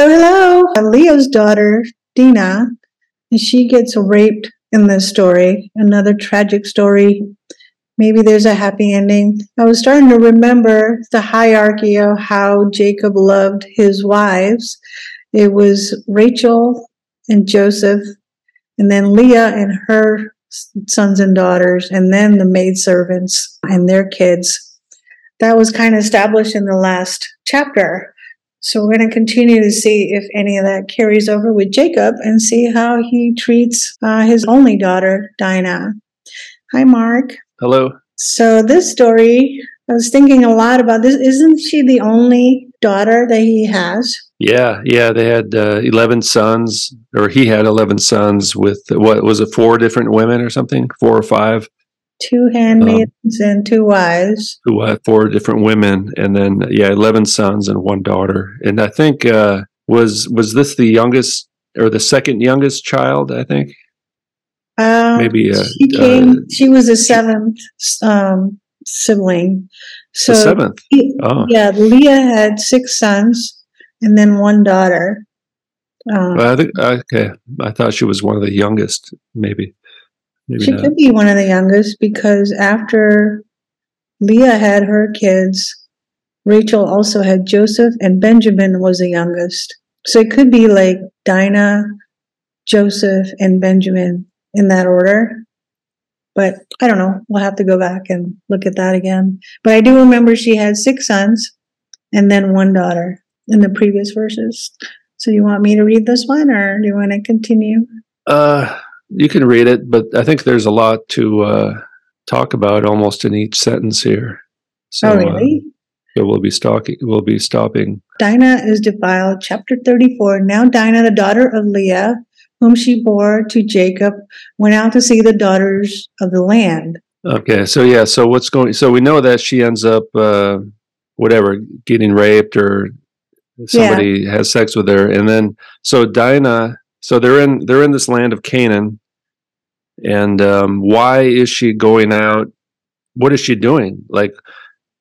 Hello, hello. Leah's daughter, Dinah, and she gets raped in this story. Another tragic story. Maybe there's a happy ending. I was starting to remember the hierarchy of how Jacob loved his wives. It was Rachel and Joseph, and then Leah and her sons and daughters, and then the maidservants and their kids. That was kind of established in the last chapter. So we're going to continue to see if any of that carries over with Jacob and see how he treats uh, his only daughter, Dinah. Hi, Mark. Hello. So this story, I was thinking a lot about this. Isn't she the only daughter that he has? Yeah, yeah. They had uh, eleven sons, or he had eleven sons with what was it? Four different women or something? Four or five? Two handmaidens um, and two wives. Two wives, four different women, and then yeah, eleven sons and one daughter. And I think uh, was was this the youngest or the second youngest child? I think. Um, Maybe uh, she came. Uh, she was the seventh um, sibling. So the seventh. He, oh. Yeah, Leah had six sons and then one daughter. Um, I think okay. I thought she was one of the youngest. Maybe. Maybe she not. could be one of the youngest because after Leah had her kids, Rachel also had Joseph, and Benjamin was the youngest. So it could be like Dinah, Joseph, and Benjamin in that order. But I don't know. We'll have to go back and look at that again. But I do remember she had six sons and then one daughter in the previous verses. So you want me to read this one or do you want to continue? Uh you can read it, but I think there's a lot to uh, talk about almost in each sentence here. So, oh, really? Uh, so we'll be stalking. We'll be stopping. Dinah is defiled. Chapter thirty-four. Now Dinah, the daughter of Leah, whom she bore to Jacob, went out to see the daughters of the land. Okay, so yeah, so what's going? So we know that she ends up, uh, whatever, getting raped or somebody yeah. has sex with her, and then so Dinah so they're in they're in this land of Canaan, and um, why is she going out? What is she doing? Like,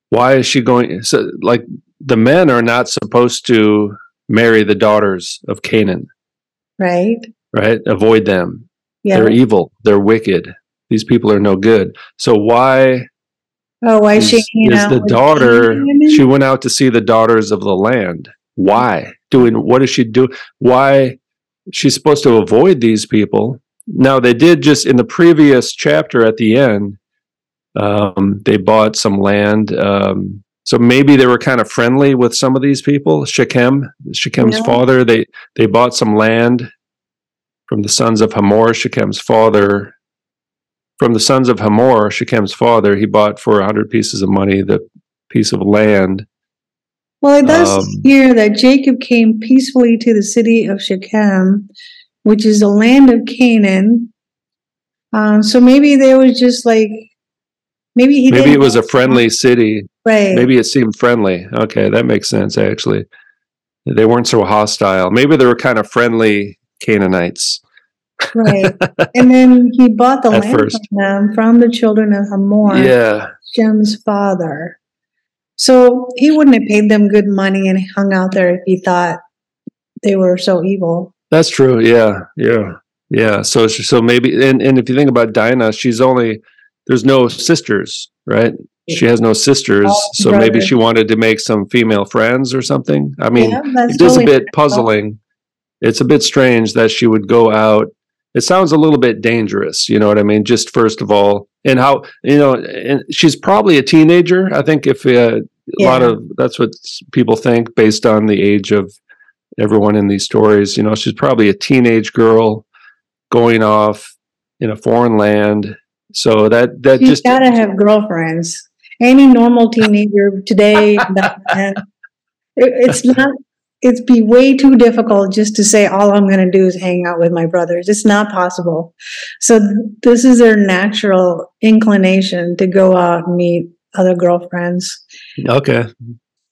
why is she going? So, like, the men are not supposed to marry the daughters of Canaan, right? Right. Avoid them. Yeah. They're evil. They're wicked. These people are no good. So why? Oh, why is, she is the daughter? She went out to see the daughters of the land. Why doing? What does she do? Why? She's supposed to avoid these people. Now, they did just in the previous chapter at the end, um, they bought some land. Um, so maybe they were kind of friendly with some of these people. Shechem, Shechem's yeah. father, they they bought some land from the sons of Hamor, Shechem's father. From the sons of Hamor, Shechem's father, he bought for a hundred pieces of money the piece of land well, it does um, hear that Jacob came peacefully to the city of Shechem, which is the land of Canaan. Um, so maybe they was just like, maybe he. Maybe it was a friendly city. Right. Maybe it seemed friendly. Okay, that makes sense. Actually, they weren't so hostile. Maybe they were kind of friendly Canaanites. right. And then he bought the land first. from them from the children of Hamor. Yeah. Shem's father. So he wouldn't have paid them good money and hung out there if he thought they were so evil. That's true. Yeah, yeah, yeah. So so maybe and and if you think about Dinah, she's only there's no sisters, right? She has no sisters, oh, so maybe she wanted to make some female friends or something. I mean, yeah, it is totally a bit puzzling. It's a bit strange that she would go out. It sounds a little bit dangerous, you know what I mean? Just first of all, and how you know and she's probably a teenager i think if uh, a lot of that's what people think based on the age of everyone in these stories you know she's probably a teenage girl going off in a foreign land. So that that she's just gotta have girlfriends. Any normal teenager today it's not it'd be way too difficult just to say all I'm going to do is hang out with my brothers. It's not possible. So th- this is their natural inclination to go out and meet other girlfriends. Okay.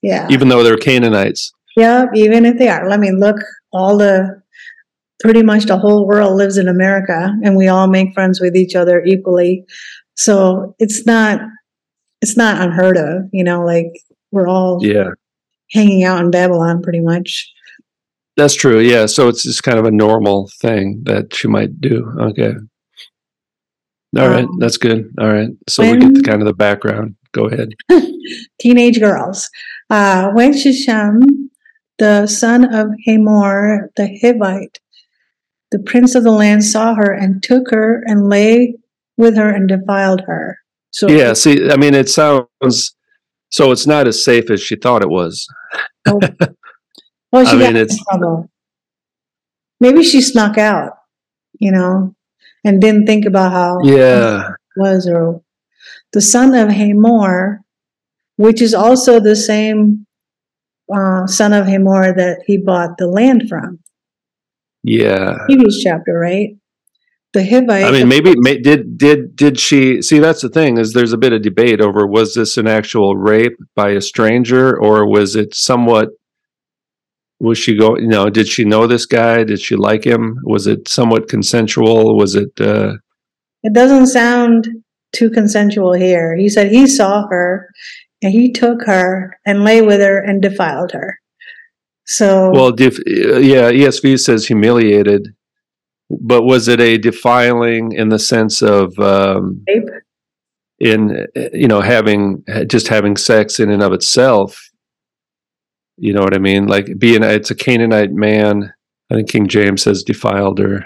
Yeah. Even though they're Canaanites. Yeah, even if they are. I mean, look, all the pretty much the whole world lives in America and we all make friends with each other equally. So it's not it's not unheard of, you know, like we're all yeah hanging out in Babylon pretty much. That's true. Yeah. So it's just kind of a normal thing that she might do. Okay. All um, right. That's good. All right. So when, we get the kind of the background. Go ahead. teenage girls. Uh, when Shechem, the son of Hamor, the Hivite, the prince of the land saw her and took her and lay with her and defiled her. So yeah, see, I mean, it sounds so. It's not as safe as she thought it was. Oh. Well, she I mean, it's trouble. Maybe she snuck out, you know, and didn't think about how yeah was or the son of Hamor, which is also the same uh, son of Hamor that he bought the land from. Yeah. Previous chapter, right? The Hivite. I mean, maybe may, did did did she see? That's the thing is, there's a bit of debate over was this an actual rape by a stranger or was it somewhat? Was she go? You know, did she know this guy? Did she like him? Was it somewhat consensual? Was it? uh It doesn't sound too consensual here. He said he saw her and he took her and lay with her and defiled her. So well, def- yeah, ESV says humiliated, but was it a defiling in the sense of um, in you know having just having sex in and of itself? You know what I mean? Like being it's a Canaanite man. I think King James says defiled her.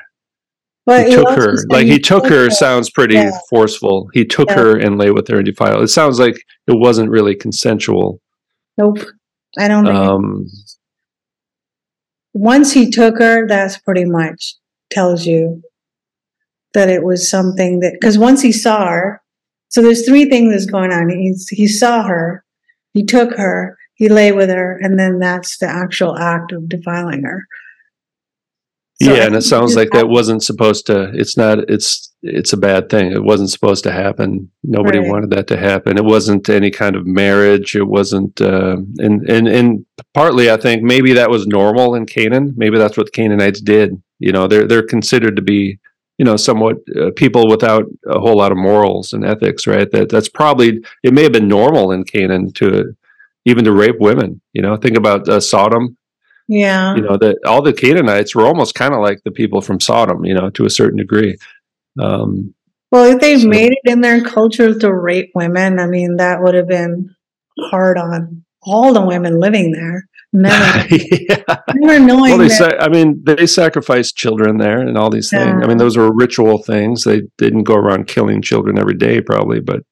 But he took her like he took her, her sounds pretty yeah. forceful. He took yeah. her and lay with her and defiled. It sounds like it wasn't really consensual. Nope, I don't. Um, once he took her, that's pretty much tells you that it was something that because once he saw her, so there's three things that's going on. He's, he saw her, he took her, he lay with her, and then that's the actual act of defiling her. So yeah, and it sounds like that wasn't supposed to. It's not. It's it's a bad thing. It wasn't supposed to happen. Nobody right. wanted that to happen. It wasn't any kind of marriage. It wasn't. Uh, and and and partly, I think maybe that was normal in Canaan. Maybe that's what the Canaanites did. You know, they're they're considered to be you know somewhat uh, people without a whole lot of morals and ethics. Right. That that's probably it may have been normal in Canaan to even to rape women. You know, think about uh, Sodom yeah. You know, that all the Canaanites were almost kind of like the people from Sodom, you know, to a certain degree. Um, well, if they so, made it in their culture to rape women, I mean, that would have been hard on all the women living there. Never, yeah. never knowing. Well, they sa- I mean, they sacrificed children there and all these things. I mean, those were ritual things. They didn't go around killing children every day, probably, but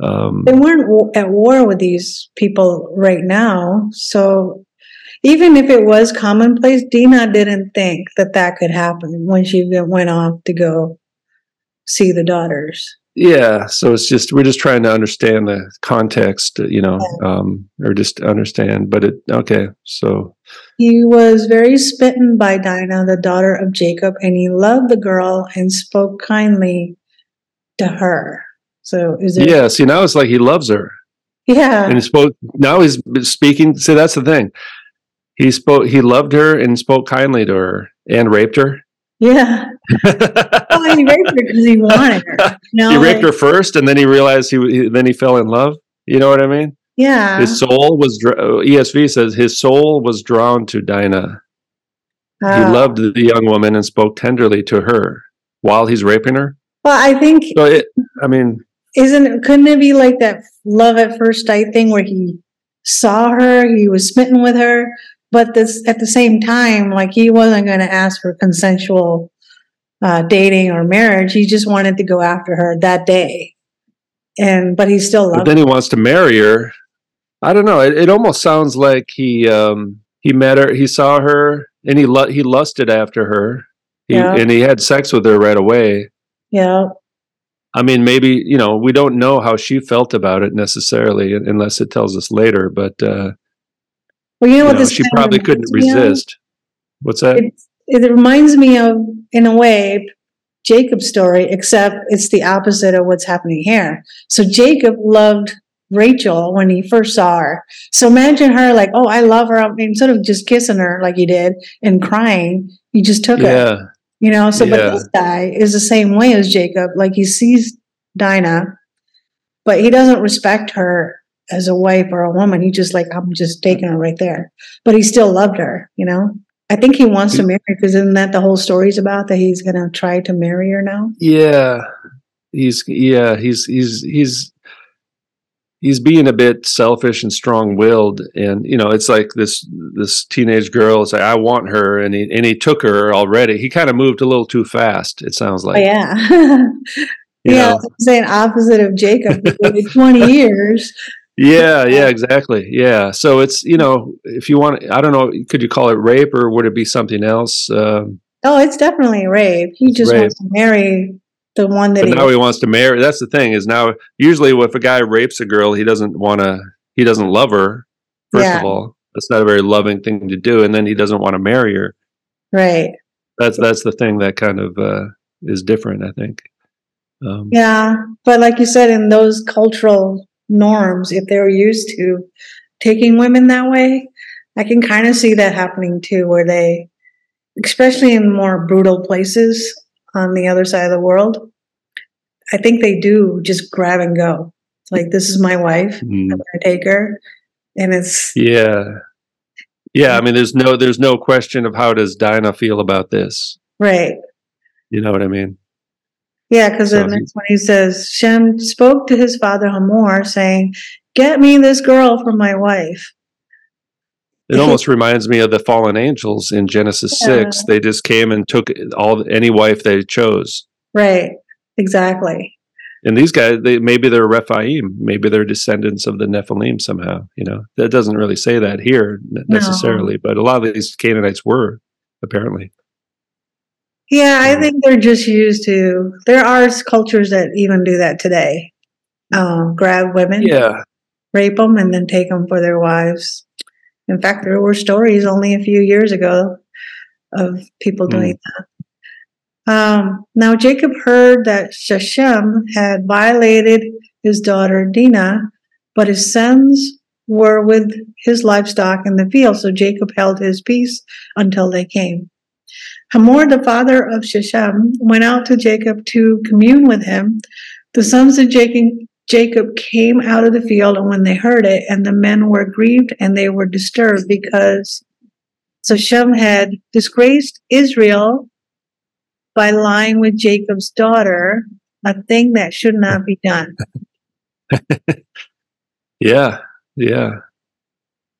um, they weren't at war with these people right now. So even if it was commonplace, Dinah didn't think that that could happen when she went off to go see the daughters. Yeah, so it's just we're just trying to understand the context, you know, um, or just understand. But it okay. So he was very smitten by Dinah, the daughter of Jacob, and he loved the girl and spoke kindly to her. So is it? Yeah. See, now it's like he loves her. Yeah. And he spoke. Now he's speaking. See, that's the thing. He spoke. He loved her and spoke kindly to her and raped her. Yeah. well, he raped her because he wanted her. No, he raped like, her first, and then he realized he, he, Then he fell in love. You know what I mean? Yeah. His soul was. Uh, ESV says his soul was drawn to Dinah. He loved the young woman and spoke tenderly to her while he's raping her. Well, I think. So it. I mean. Isn't couldn't it be like that love at first sight thing where he saw her, he was smitten with her, but this at the same time, like he wasn't going to ask for consensual uh, dating or marriage. He just wanted to go after her that day, and but he still loved. But then he wants to marry her. I don't know. It, it almost sounds like he um, he met her, he saw her, and he lu- he lusted after her, he, yeah. and he had sex with her right away. Yeah. I mean, maybe you know we don't know how she felt about it necessarily, unless it tells us later. But uh, well, you know what? You know, she probably couldn't resist. What's that? It, it reminds me of, in a way, Jacob's story, except it's the opposite of what's happening here. So Jacob loved Rachel when he first saw her. So imagine her like, oh, I love her. I mean, instead of just kissing her like he did and crying, he just took yeah. her. You know, so yeah. but this guy is the same way as Jacob. Like he sees Dinah, but he doesn't respect her as a wife or a woman. He just like, I'm just taking her right there. But he still loved her, you know? I think he wants to mm. marry because isn't that the whole story's about that he's going to try to marry her now? Yeah, he's yeah he's he's he's he's being a bit selfish and strong-willed and you know it's like this this teenage girl is like i want her and he and he took her already he kind of moved a little too fast it sounds oh, like oh, yeah yeah I'm saying opposite of jacob 20 years yeah yeah exactly yeah so it's you know if you want i don't know could you call it rape or would it be something else um, oh it's definitely rape he just rape. wants to marry the one that but he now he wants to marry. That's the thing is now usually if a guy rapes a girl, he doesn't want to. He doesn't love her. First yeah. of all, that's not a very loving thing to do, and then he doesn't want to marry her. Right. That's that's the thing that kind of uh, is different. I think. Um, yeah, but like you said, in those cultural norms, if they're used to taking women that way, I can kind of see that happening too, where they, especially in more brutal places, on the other side of the world, I think they do just grab and go. It's like this is my wife. Mm. I'm gonna take her. And it's Yeah. Yeah, I mean there's no there's no question of how does Dinah feel about this. Right. You know what I mean? Yeah, because so the next one he says, Shem spoke to his father Hamor, saying, Get me this girl for my wife. It almost reminds me of the fallen angels in Genesis yeah. 6. They just came and took all any wife they chose. Right. Exactly. And these guys, they maybe they're Rephaim, maybe they're descendants of the Nephilim somehow. You know, that doesn't really say that here necessarily, no. but a lot of these Canaanites were apparently. Yeah, I think they're just used to. There are cultures that even do that today. Um, grab women, yeah, rape them, and then take them for their wives. In fact, there were stories only a few years ago of people doing mm. that. Um, now, Jacob heard that Shechem had violated his daughter Dinah, but his sons were with his livestock in the field, so Jacob held his peace until they came. Hamor, the father of Shechem, went out to Jacob to commune with him. The sons of Jacob, came out of the field, and when they heard it, and the men were grieved and they were disturbed because Shem had disgraced Israel by lying with Jacob's daughter, a thing that should not be done. yeah, yeah.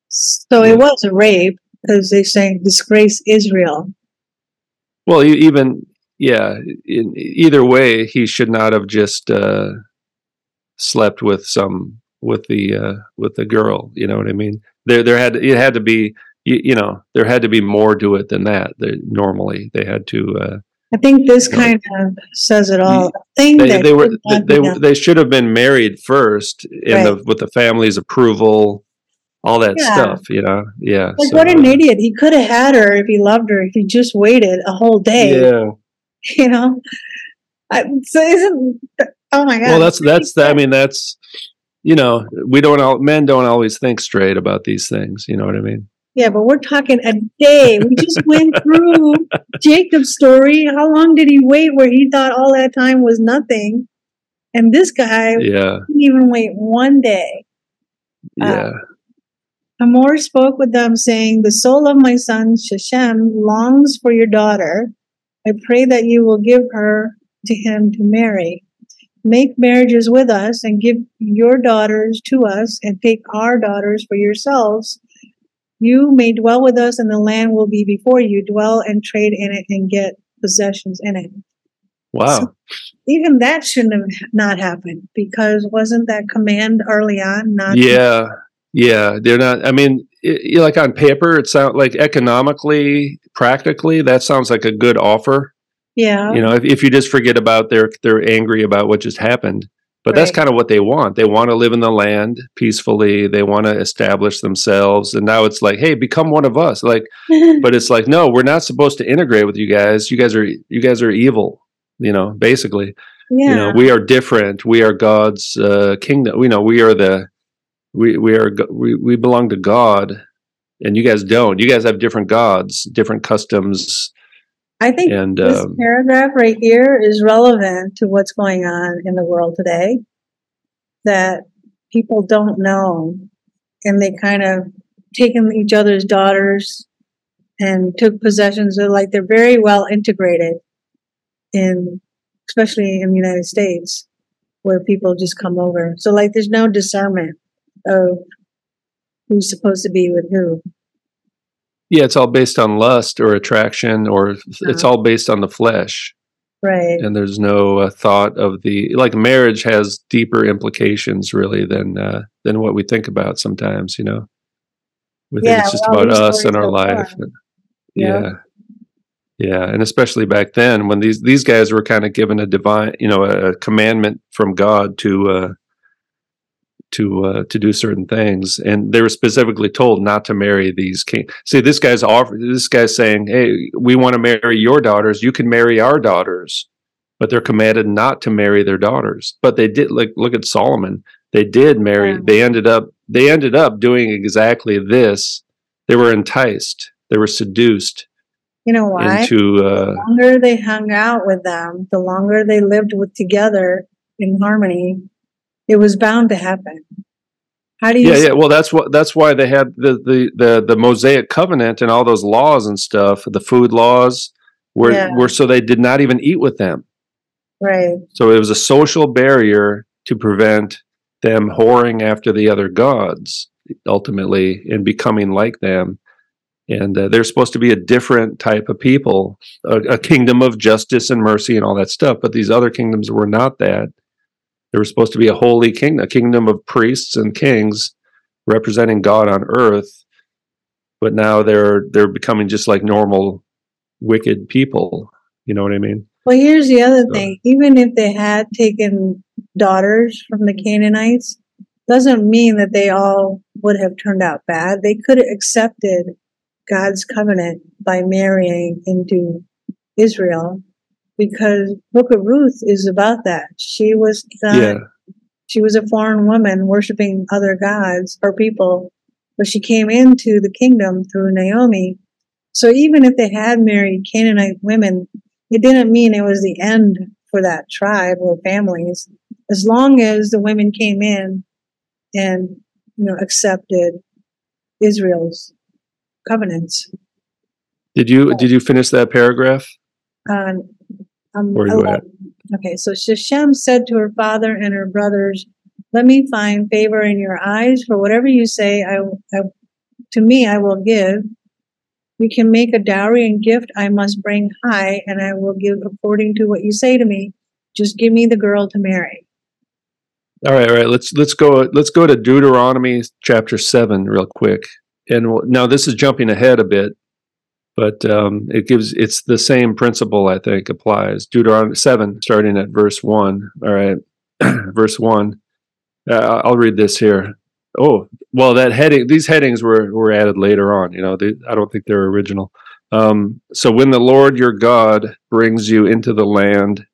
So yeah. it was a rape because they saying disgrace Israel. Well, even yeah. In, either way, he should not have just. Uh, slept with some with the uh, with the girl. You know what I mean? There there had it had to be you, you know there had to be more to it than that. They, normally they had to. Uh, I think this kind know, of says it all. Thing they, they were they, they, they should have been married first in right. the with the family's approval. All that yeah. stuff, you know, yeah. Like so, what an idiot! He could have had her if he loved her. If he just waited a whole day, yeah. You know, I, so isn't Oh my god. Well, that's that's the, I mean that's you know we don't all men don't always think straight about these things. You know what I mean? Yeah, but we're talking a day. We just went through Jacob's story. How long did he wait where he thought all that time was nothing? And this guy yeah. didn't even wait one day. Uh, yeah. Hamor spoke with them, saying, The soul of my son Shechem longs for your daughter. I pray that you will give her to him to marry make marriages with us and give your daughters to us and take our daughters for yourselves. You may dwell with us and the land will be before you. Dwell and trade in it and get possessions in it. Wow. So even that shouldn't have not happened because wasn't that command early on? Not yeah. Yeah. They're not, I mean, it, like on paper, it sounds like economically, practically, that sounds like a good offer yeah. You know, if, if you just forget about they're they're angry about what just happened. But right. that's kind of what they want. They want to live in the land peacefully. They want to establish themselves. And now it's like, hey, become one of us. Like, but it's like, no, we're not supposed to integrate with you guys. You guys are you guys are evil. You know, basically. Yeah. You know, we are different. We are God's uh, kingdom. You know, we are the we we are we we belong to God, and you guys don't. You guys have different gods, different customs, I think and, this um, paragraph right here is relevant to what's going on in the world today that people don't know and they kind of taken each other's daughters and took possessions. They're like they're very well integrated in, especially in the United States, where people just come over. So like there's no discernment of who's supposed to be with who. Yeah, it's all based on lust or attraction, or uh-huh. it's all based on the flesh. Right. And there's no uh, thought of the like marriage has deeper implications really than uh, than what we think about sometimes. You know, we think it's just about us and our life. Yeah. yeah. Yeah, and especially back then when these these guys were kind of given a divine, you know, a, a commandment from God to uh, to uh, to do certain things, and they were specifically told not to marry these kings. See, this guy's offer. This guy's saying, "Hey, we want to marry your daughters. You can marry our daughters," but they're commanded not to marry their daughters. But they did. Like, look at Solomon. They did marry. Yeah. They ended up. They ended up doing exactly this. They were enticed. They were seduced. You know why? Into uh, the longer they hung out with them, the longer they lived with together in harmony, it was bound to happen. How do you? Yeah, yeah. Well, that's what. That's why they had the the the, the Mosaic covenant and all those laws and stuff. The food laws were yeah. were so they did not even eat with them. Right. So it was a social barrier to prevent them whoring after the other gods ultimately and becoming like them and uh, they're supposed to be a different type of people a, a, kingdom of justice and mercy and all that stuff but these other kingdoms were not that they were supposed to be a holy kingdom, a kingdom of priests and kings representing God on earth. But now they're they're becoming just like normal wicked people. You know what I mean? Well, here's the other so. thing. Even if they had taken daughters from the Canaanites, doesn't mean that they all would have turned out bad. They could have accepted God's covenant by marrying into Israel because Book of Ruth is about that. She was not, yeah. she was a foreign woman worshiping other gods or people, but she came into the kingdom through Naomi. So even if they had married Canaanite women, it didn't mean it was the end for that tribe or families. As long as the women came in and you know accepted Israel's covenants. Did you did you finish that paragraph? Um, um, Where you at? Okay, so Shechem said to her father and her brothers, "Let me find favor in your eyes, for whatever you say, I, I to me I will give. You can make a dowry and gift I must bring high, and I will give according to what you say to me. Just give me the girl to marry." All right, all right. Let's let's go let's go to Deuteronomy chapter seven real quick. And now this is jumping ahead a bit, but um, it gives it's the same principle i think applies. Deuteronomy 7 starting at verse 1 all right? Verse 1 uh, i'll read this here. Oh well that heading these headings were were added later on you know they, i don't think they're original. Um, so when the lord your god brings you into the land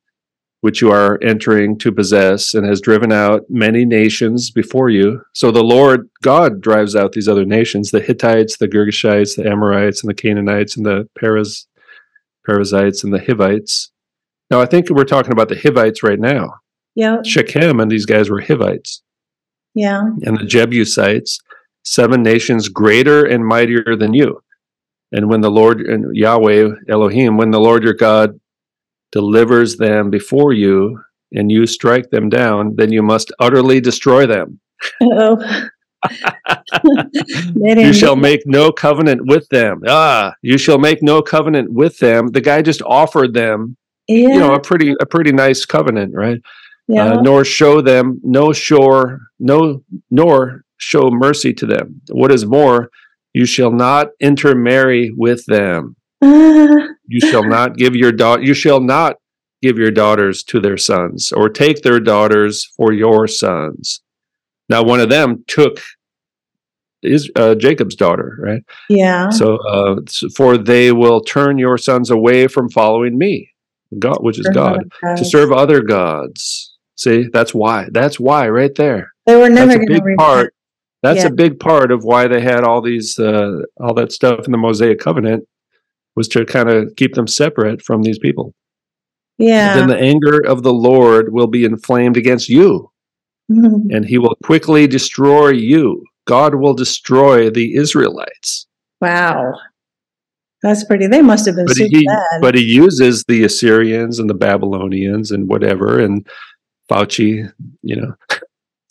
which you are entering to possess, and has driven out many nations before you. So the Lord God drives out these other nations the Hittites, the Girgashites, the Amorites, and the Canaanites, and the Periz, Perizzites, and the Hivites. Now, I think we're talking about the Hivites right now. Yeah. Shechem and these guys were Hivites. Yeah. And the Jebusites, seven nations greater and mightier than you. And when the Lord and Yahweh Elohim, when the Lord your God delivers them before you and you strike them down, then you must utterly destroy them. Oh. you shall make no covenant with them. Ah, you shall make no covenant with them. The guy just offered them, yeah. you know, a pretty a pretty nice covenant, right? Yeah. Uh, nor show them no shore, no nor show mercy to them. What is more, you shall not intermarry with them. You shall not give your daughter you shall not give your daughters to their sons or take their daughters for your sons. Now one of them took is uh, jacob's daughter right? Yeah. So uh, for they will turn your sons away from following me god which is god to serve other gods. See that's why that's why right there. They were never a big part that's yeah. a big part of why they had all these uh, all that stuff in the mosaic covenant was to kind of keep them separate from these people. Yeah. Then the anger of the Lord will be inflamed against you, mm-hmm. and he will quickly destroy you. God will destroy the Israelites. Wow. That's pretty. They must have been but super he, bad. But he uses the Assyrians and the Babylonians and whatever and Fauci, you know.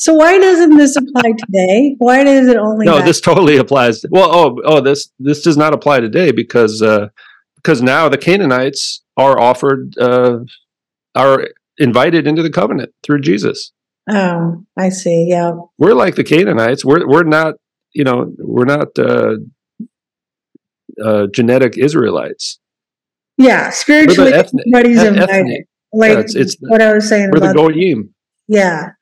So why doesn't this apply today? Why does it only? No, this totally applies. well, oh, oh, this this does not apply today because uh, because now the Canaanites are offered uh, are invited into the covenant through Jesus. Oh, I see. Yeah, we're like the Canaanites. We're we're not you know we're not uh, uh, genetic Israelites. Yeah, spiritually, ethnic, everybody's invited. Ethnic. Like yeah, it's, it's, what I was saying. We're the goyim. Yeah.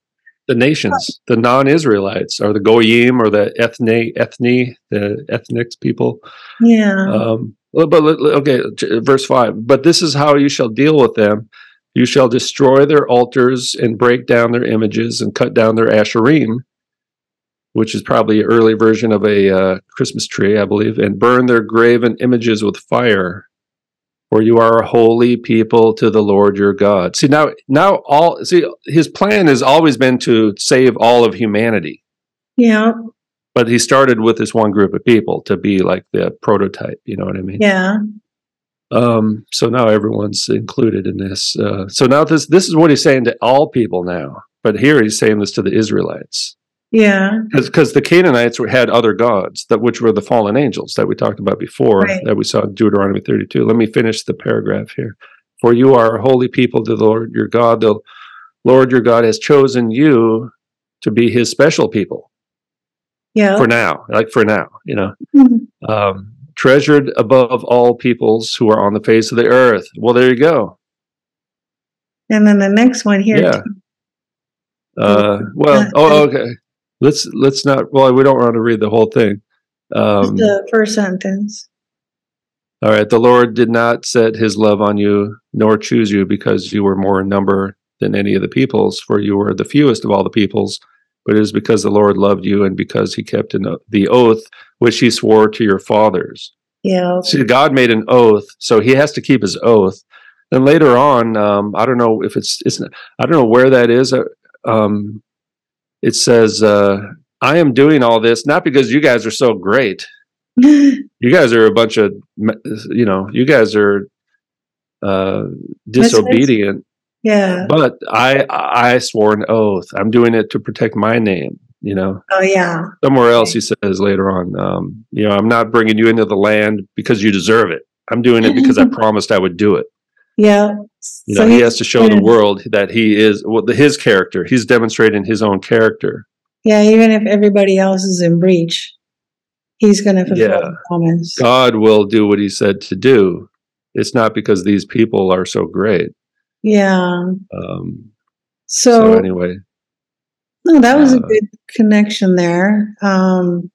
The nations, the non-Israelites, or the goyim or the ethne, ethne, the ethnic people. Yeah. Um, but okay, verse five. But this is how you shall deal with them. You shall destroy their altars and break down their images and cut down their asherim which is probably an early version of a uh, Christmas tree, I believe, and burn their graven images with fire. For you are a holy people to the Lord your God. See now, now all see his plan has always been to save all of humanity. Yeah. But he started with this one group of people to be like the prototype. You know what I mean? Yeah. Um, so now everyone's included in this. Uh, so now this this is what he's saying to all people now. But here he's saying this to the Israelites. Yeah. Because the Canaanites had other gods, that which were the fallen angels that we talked about before, right. that we saw in Deuteronomy 32. Let me finish the paragraph here. For you are a holy people to the Lord your God. The Lord your God has chosen you to be his special people. Yeah. For now, like for now, you know. Mm-hmm. Um, treasured above all peoples who are on the face of the earth. Well, there you go. And then the next one here. Yeah. Uh, well, uh, oh, okay let's let's not. Well, we don't want to read the whole thing. Um, the first sentence. All right. The Lord did not set His love on you, nor choose you, because you were more in number than any of the peoples, for you were the fewest of all the peoples. But it is because the Lord loved you, and because He kept the oath which He swore to your fathers. Yeah. See, God made an oath, so He has to keep His oath. And later on, um, I don't know if it's it's I don't know where that is. Uh, um, it says, uh, I am doing all this not because you guys are so great. you guys are a bunch of, you know, you guys are uh, disobedient. Yeah. But I I swore an oath. I'm doing it to protect my name. You know. Oh yeah. Somewhere else he says later on, um, you know, I'm not bringing you into the land because you deserve it. I'm doing it because I promised I would do it. Yeah. You know, so he has to show the world that he is well, the, his character. He's demonstrating his own character. Yeah, even if everybody else is in breach, he's going to fulfill yeah. the promise. God will do what he said to do. It's not because these people are so great. Yeah. Um, so, so anyway. No, that was uh, a good connection there. Um,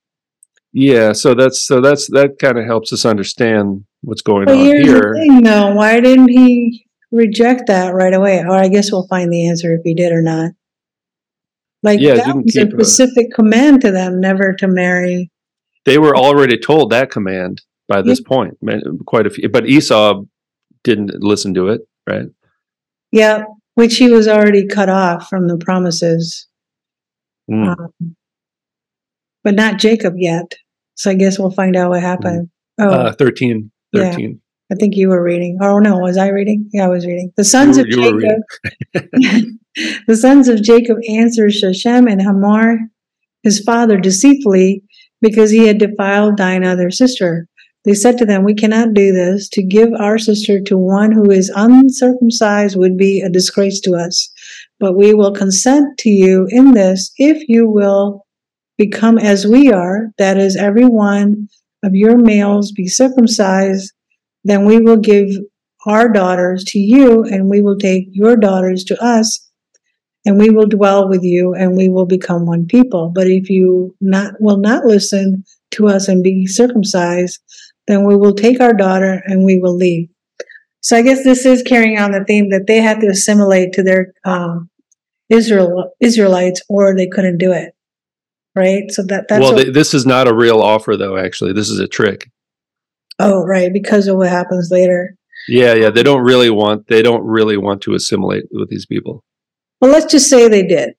yeah, so that's so that's that kind of helps us understand what's going on here. Thing, though, why didn't he reject that right away? Or I guess we'll find the answer if he did or not. Like yeah, that was a specific a, command to them never to marry. They were already told that command by this yeah. point, quite a few. But Esau didn't listen to it, right? Yeah, which he was already cut off from the promises. Mm. Um, but not Jacob yet. So I guess we'll find out what happened. Mm. Oh, uh, 13. 13. Yeah. I think you were reading. Oh no, was I reading? Yeah, I was reading. The sons you, of Jacob. the sons of Jacob answered Shechem and Hamor, his father, deceitfully, because he had defiled Dinah, their sister. They said to them, We cannot do this. To give our sister to one who is uncircumcised would be a disgrace to us. But we will consent to you in this if you will become as we are, that is, every one of your males be circumcised, then we will give our daughters to you, and we will take your daughters to us, and we will dwell with you, and we will become one people. But if you not will not listen to us and be circumcised, then we will take our daughter and we will leave. So I guess this is carrying on the theme that they had to assimilate to their um, Israel Israelites, or they couldn't do it right? So that that's well. What, this is not a real offer, though. Actually, this is a trick. Oh, right, because of what happens later. Yeah, yeah. They don't really want. They don't really want to assimilate with these people. Well, let's just say they did.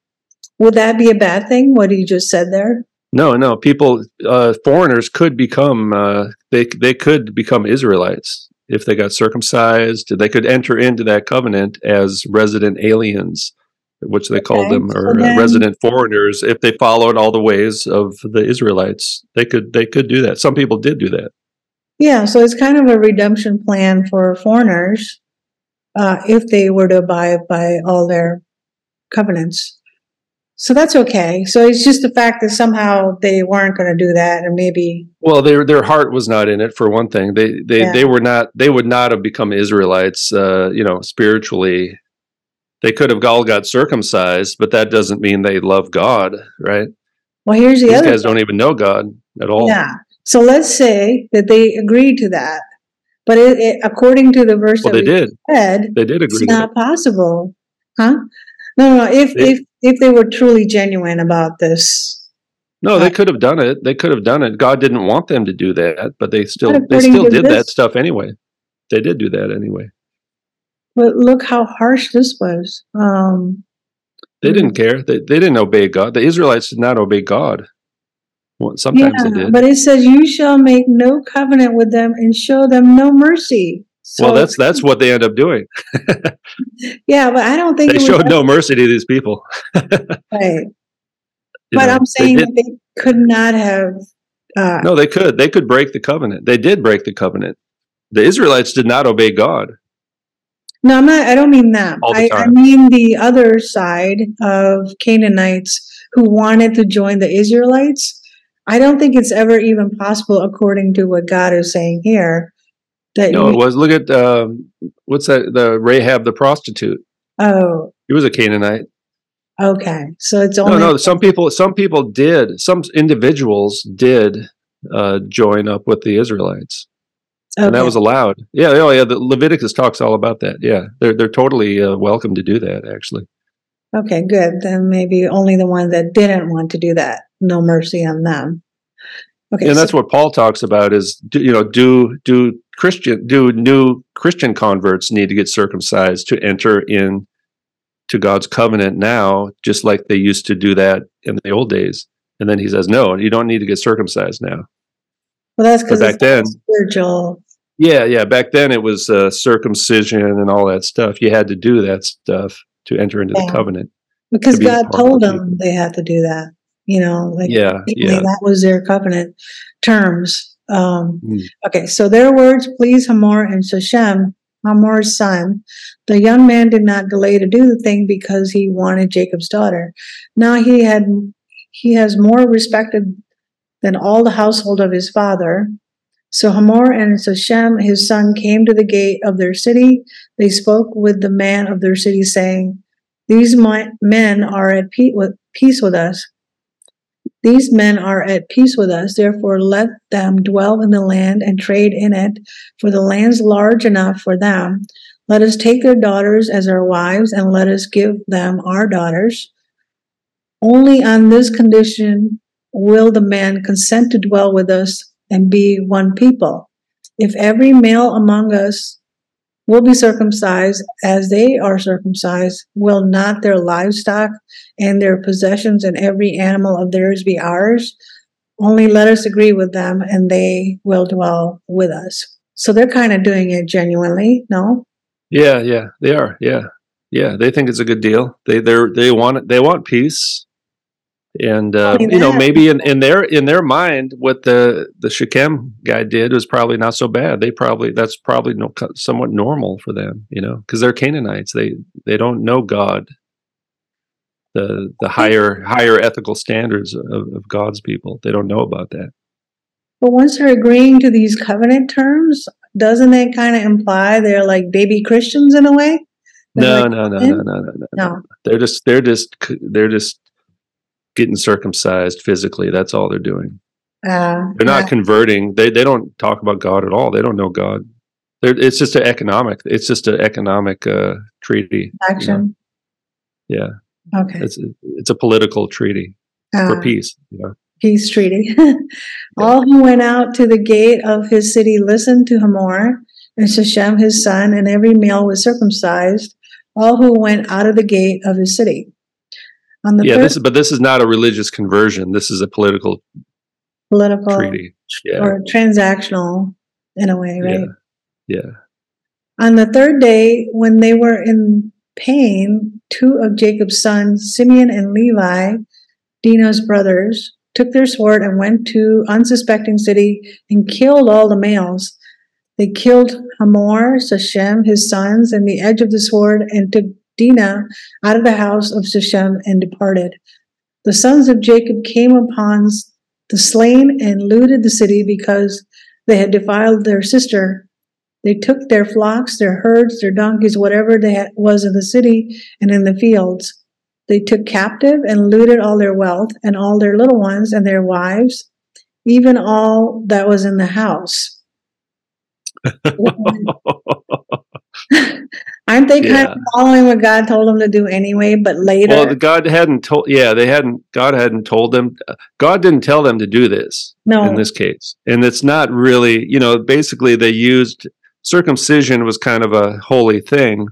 Would that be a bad thing? What you just said there? No, no. People, uh, foreigners could become uh, they they could become Israelites if they got circumcised. They could enter into that covenant as resident aliens, which they okay. called them, or then, resident foreigners. If they followed all the ways of the Israelites, they could they could do that. Some people did do that. Yeah, so it's kind of a redemption plan for foreigners uh, if they were to abide by all their covenants. So that's okay. So it's just the fact that somehow they weren't going to do that, and maybe. Well, their their heart was not in it for one thing. They they yeah. they were not. They would not have become Israelites. Uh, you know, spiritually, they could have all got circumcised, but that doesn't mean they love God, right? Well, here's the These other. guys thing. don't even know God at all. Yeah. So let's say that they agreed to that, but it, it, according to the verse well, that they did. Read, they did agree. It's not possible, huh? No, no. If they, if if they were truly genuine about this, no, they could have done it. They could have done it. God didn't want them to do that, but they still they still did this, that stuff anyway. They did do that anyway. But look how harsh this was. Um, they didn't care. They, they didn't obey God. The Israelites did not obey God. Well, sometimes yeah, they did. But it says, "You shall make no covenant with them and show them no mercy." So, well, that's that's what they end up doing. yeah, but I don't think they showed no mercy to these people. right. but know, I'm saying they, they, could not have. Uh, no, they could. They could break the covenant. They did break the covenant. The Israelites did not obey God. No, I'm not. I don't mean that. I, I mean the other side of Canaanites who wanted to join the Israelites. I don't think it's ever even possible, according to what God is saying here, that no, it was. Look at um, what's that? The Rahab the prostitute. Oh, he was a Canaanite. Okay, so it's only no, no. Some people, some people did. Some individuals did uh, join up with the Israelites, okay. and that was allowed. Yeah, oh yeah. The Leviticus talks all about that. Yeah, they're they're totally uh, welcome to do that. Actually. Okay, good. Then maybe only the ones that didn't want to do that. No mercy on them. Okay, and so- that's what Paul talks about is do, you know do do Christian do new Christian converts need to get circumcised to enter in to God's covenant now, just like they used to do that in the old days. And then he says, No, you don't need to get circumcised now. Well, that's because back then spiritual. Yeah, yeah. Back then it was uh, circumcision and all that stuff. You had to do that stuff to enter into yeah. the covenant. Because be God told them they had to do that. You know, like yeah, yeah. that was their covenant terms. Um, mm. Okay, so their words pleased Hamor and Shechem, Hamor's son. The young man did not delay to do the thing because he wanted Jacob's daughter. Now he had he has more respected than all the household of his father. So Hamor and Shechem, his son, came to the gate of their city. They spoke with the man of their city, saying, These men are at peace with us. These men are at peace with us, therefore let them dwell in the land and trade in it, for the land's large enough for them. Let us take their daughters as our wives, and let us give them our daughters. Only on this condition will the man consent to dwell with us and be one people. If every male among us will be circumcised as they are circumcised. Will not their livestock and their possessions and every animal of theirs be ours? Only let us agree with them and they will dwell with us. So they're kind of doing it genuinely, no? Yeah, yeah, they are. Yeah. Yeah, they think it's a good deal. They they they want they want peace and uh, you know maybe in, in their in their mind what the the Shechem guy did was probably not so bad. They probably that's probably no, somewhat normal for them you know because they're Canaanites. They they don't know God the the higher higher ethical standards of, of God's people. They don't know about that. But once they're agreeing to these covenant terms doesn't that kind of imply they're like baby Christians in a way? No, like, no, no, no, no, no, no, no. They're just, they're just, they're just getting circumcised physically. That's all they're doing. Uh, they're not uh, converting. They they don't talk about God at all. They don't know God. They're, it's just an economic. It's just an economic uh, treaty. Action. You know? Yeah. Okay. It's it's a political treaty for peace. You know? Peace treaty. all who went out to the gate of his city listened to Hamor and Shechem his son, and every male was circumcised. All who went out of the gate of his city. On the yeah, third, this is but this is not a religious conversion. This is a political political treaty. Yeah, or transactional in a way, right? yeah, yeah. On the third day, when they were in pain, two of Jacob's sons, Simeon and Levi, Dinah's brothers, took their sword and went to unsuspecting city and killed all the males. They killed Hamor, Shechem, his sons, and the edge of the sword, and took Dinah out of the house of Shechem and departed. The sons of Jacob came upon the slain and looted the city because they had defiled their sister. They took their flocks, their herds, their donkeys, whatever they had, was in the city and in the fields. They took captive and looted all their wealth and all their little ones and their wives, even all that was in the house. Aren't they kind Yeah. of following what God told them to do anyway? But later, Well, God hadn't told. Yeah, they hadn't. God hadn't told them. God didn't tell them to do this no, in this case, and it's not really. You know, basically they used circumcision was kind of a holy thing,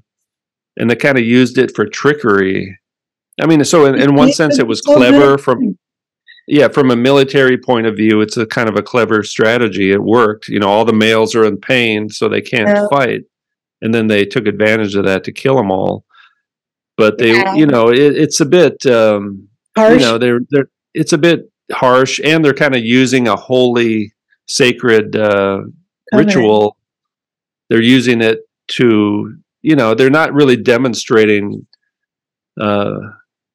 and they kind of used it for trickery. I mean, so in, in one sense, it was so good. clever from. Yeah, from a military point of view, it's a kind of a clever strategy. It worked. You know, all the males are in pain, so they can't Yeah. fight, and then they took advantage of that to kill them all. But they, Yeah. you know, it, it's a bit, um, harsh. you know, they're they're it's a bit harsh, and they're kind of using a holy, sacred uh, ritual. They're using it to, you know, they're not really demonstrating. Uh,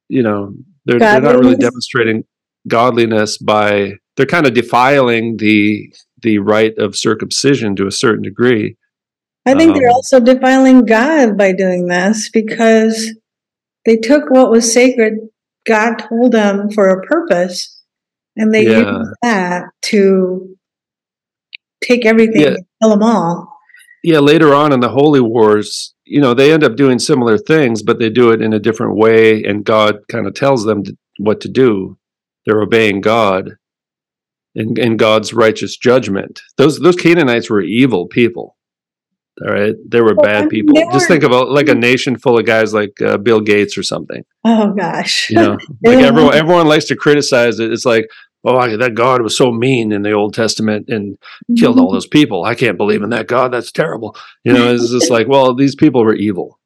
you know, they're they're not really demonstrating godliness by they're kind of defiling the the rite of circumcision to a certain degree. I think they're um, also defiling God by doing this because they took what was sacred, God told them for a purpose, and they Yeah. used that to take everything Yeah. and kill them all. yeah, later on in the holy wars, you know, they end up doing similar things, but they do it in a different way, and God kind of tells them to, what to do. They're obeying God and, and God's righteous judgment. Those those Canaanites were evil people. All right, there were Well, I bad mean, people. Just were- think about like a nation full of guys like uh, Bill Gates or something. Oh gosh. You know, like everyone everyone likes to criticize it. It's like, oh, that God was so mean in the Old Testament and killed all those people. I can't believe in that God. That's terrible. You know, it's just like, well, these people were evil.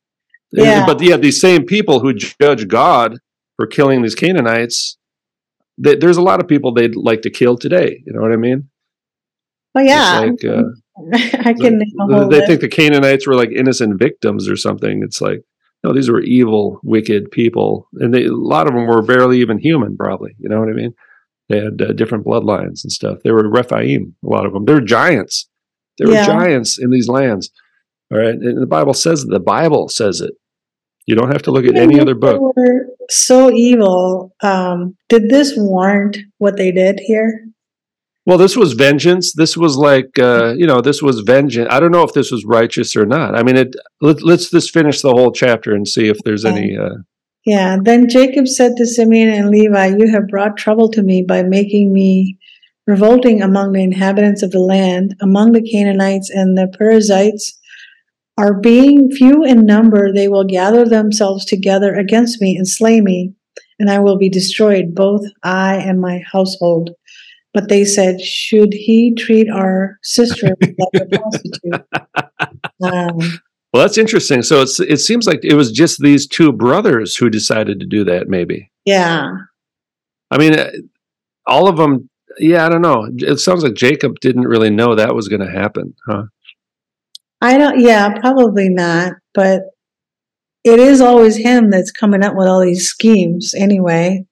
Yeah. But yeah, these same people who judge God for killing these Canaanites, they, there's a lot of people they'd like to kill today. You know what I mean? Oh It's yeah, like, uh, I can. whole they list. think the Canaanites were like innocent victims or something. It's like, no, these were evil, wicked people, and they, a lot of them were barely even human. Probably, you know what I mean? They had uh, different bloodlines and stuff. They were Rephaim. A lot of them. They were giants. They were Yeah. giants in these lands. All right, and the Bible says it. The Bible says it. You don't have to look at any other book. so evil. Um, did this warrant what they did here? Well, this was vengeance. This was like, uh, you know, this was vengeance. I don't know if this was righteous or not. I mean, it. Let, let's just finish the whole chapter and see if there's any. Uh, Yeah. Then Jacob said to Simeon and Levi, You have brought trouble to me by making me revolting among the inhabitants of the land, among the Canaanites and the Perizzites. Are being few in number, they will gather themselves together against me and slay me, and I will be destroyed, both I and my household. But they said, Should he treat our sister like a prostitute? Um, Well, that's interesting. So it's it seems like it was just these two brothers who decided to do that. Maybe. yeah. I mean, uh, all of them. Yeah, I don't know. It sounds like Jacob didn't really know that was going to happen, huh? I don't, yeah, probably not, but it is always him that's coming up with all these schemes anyway.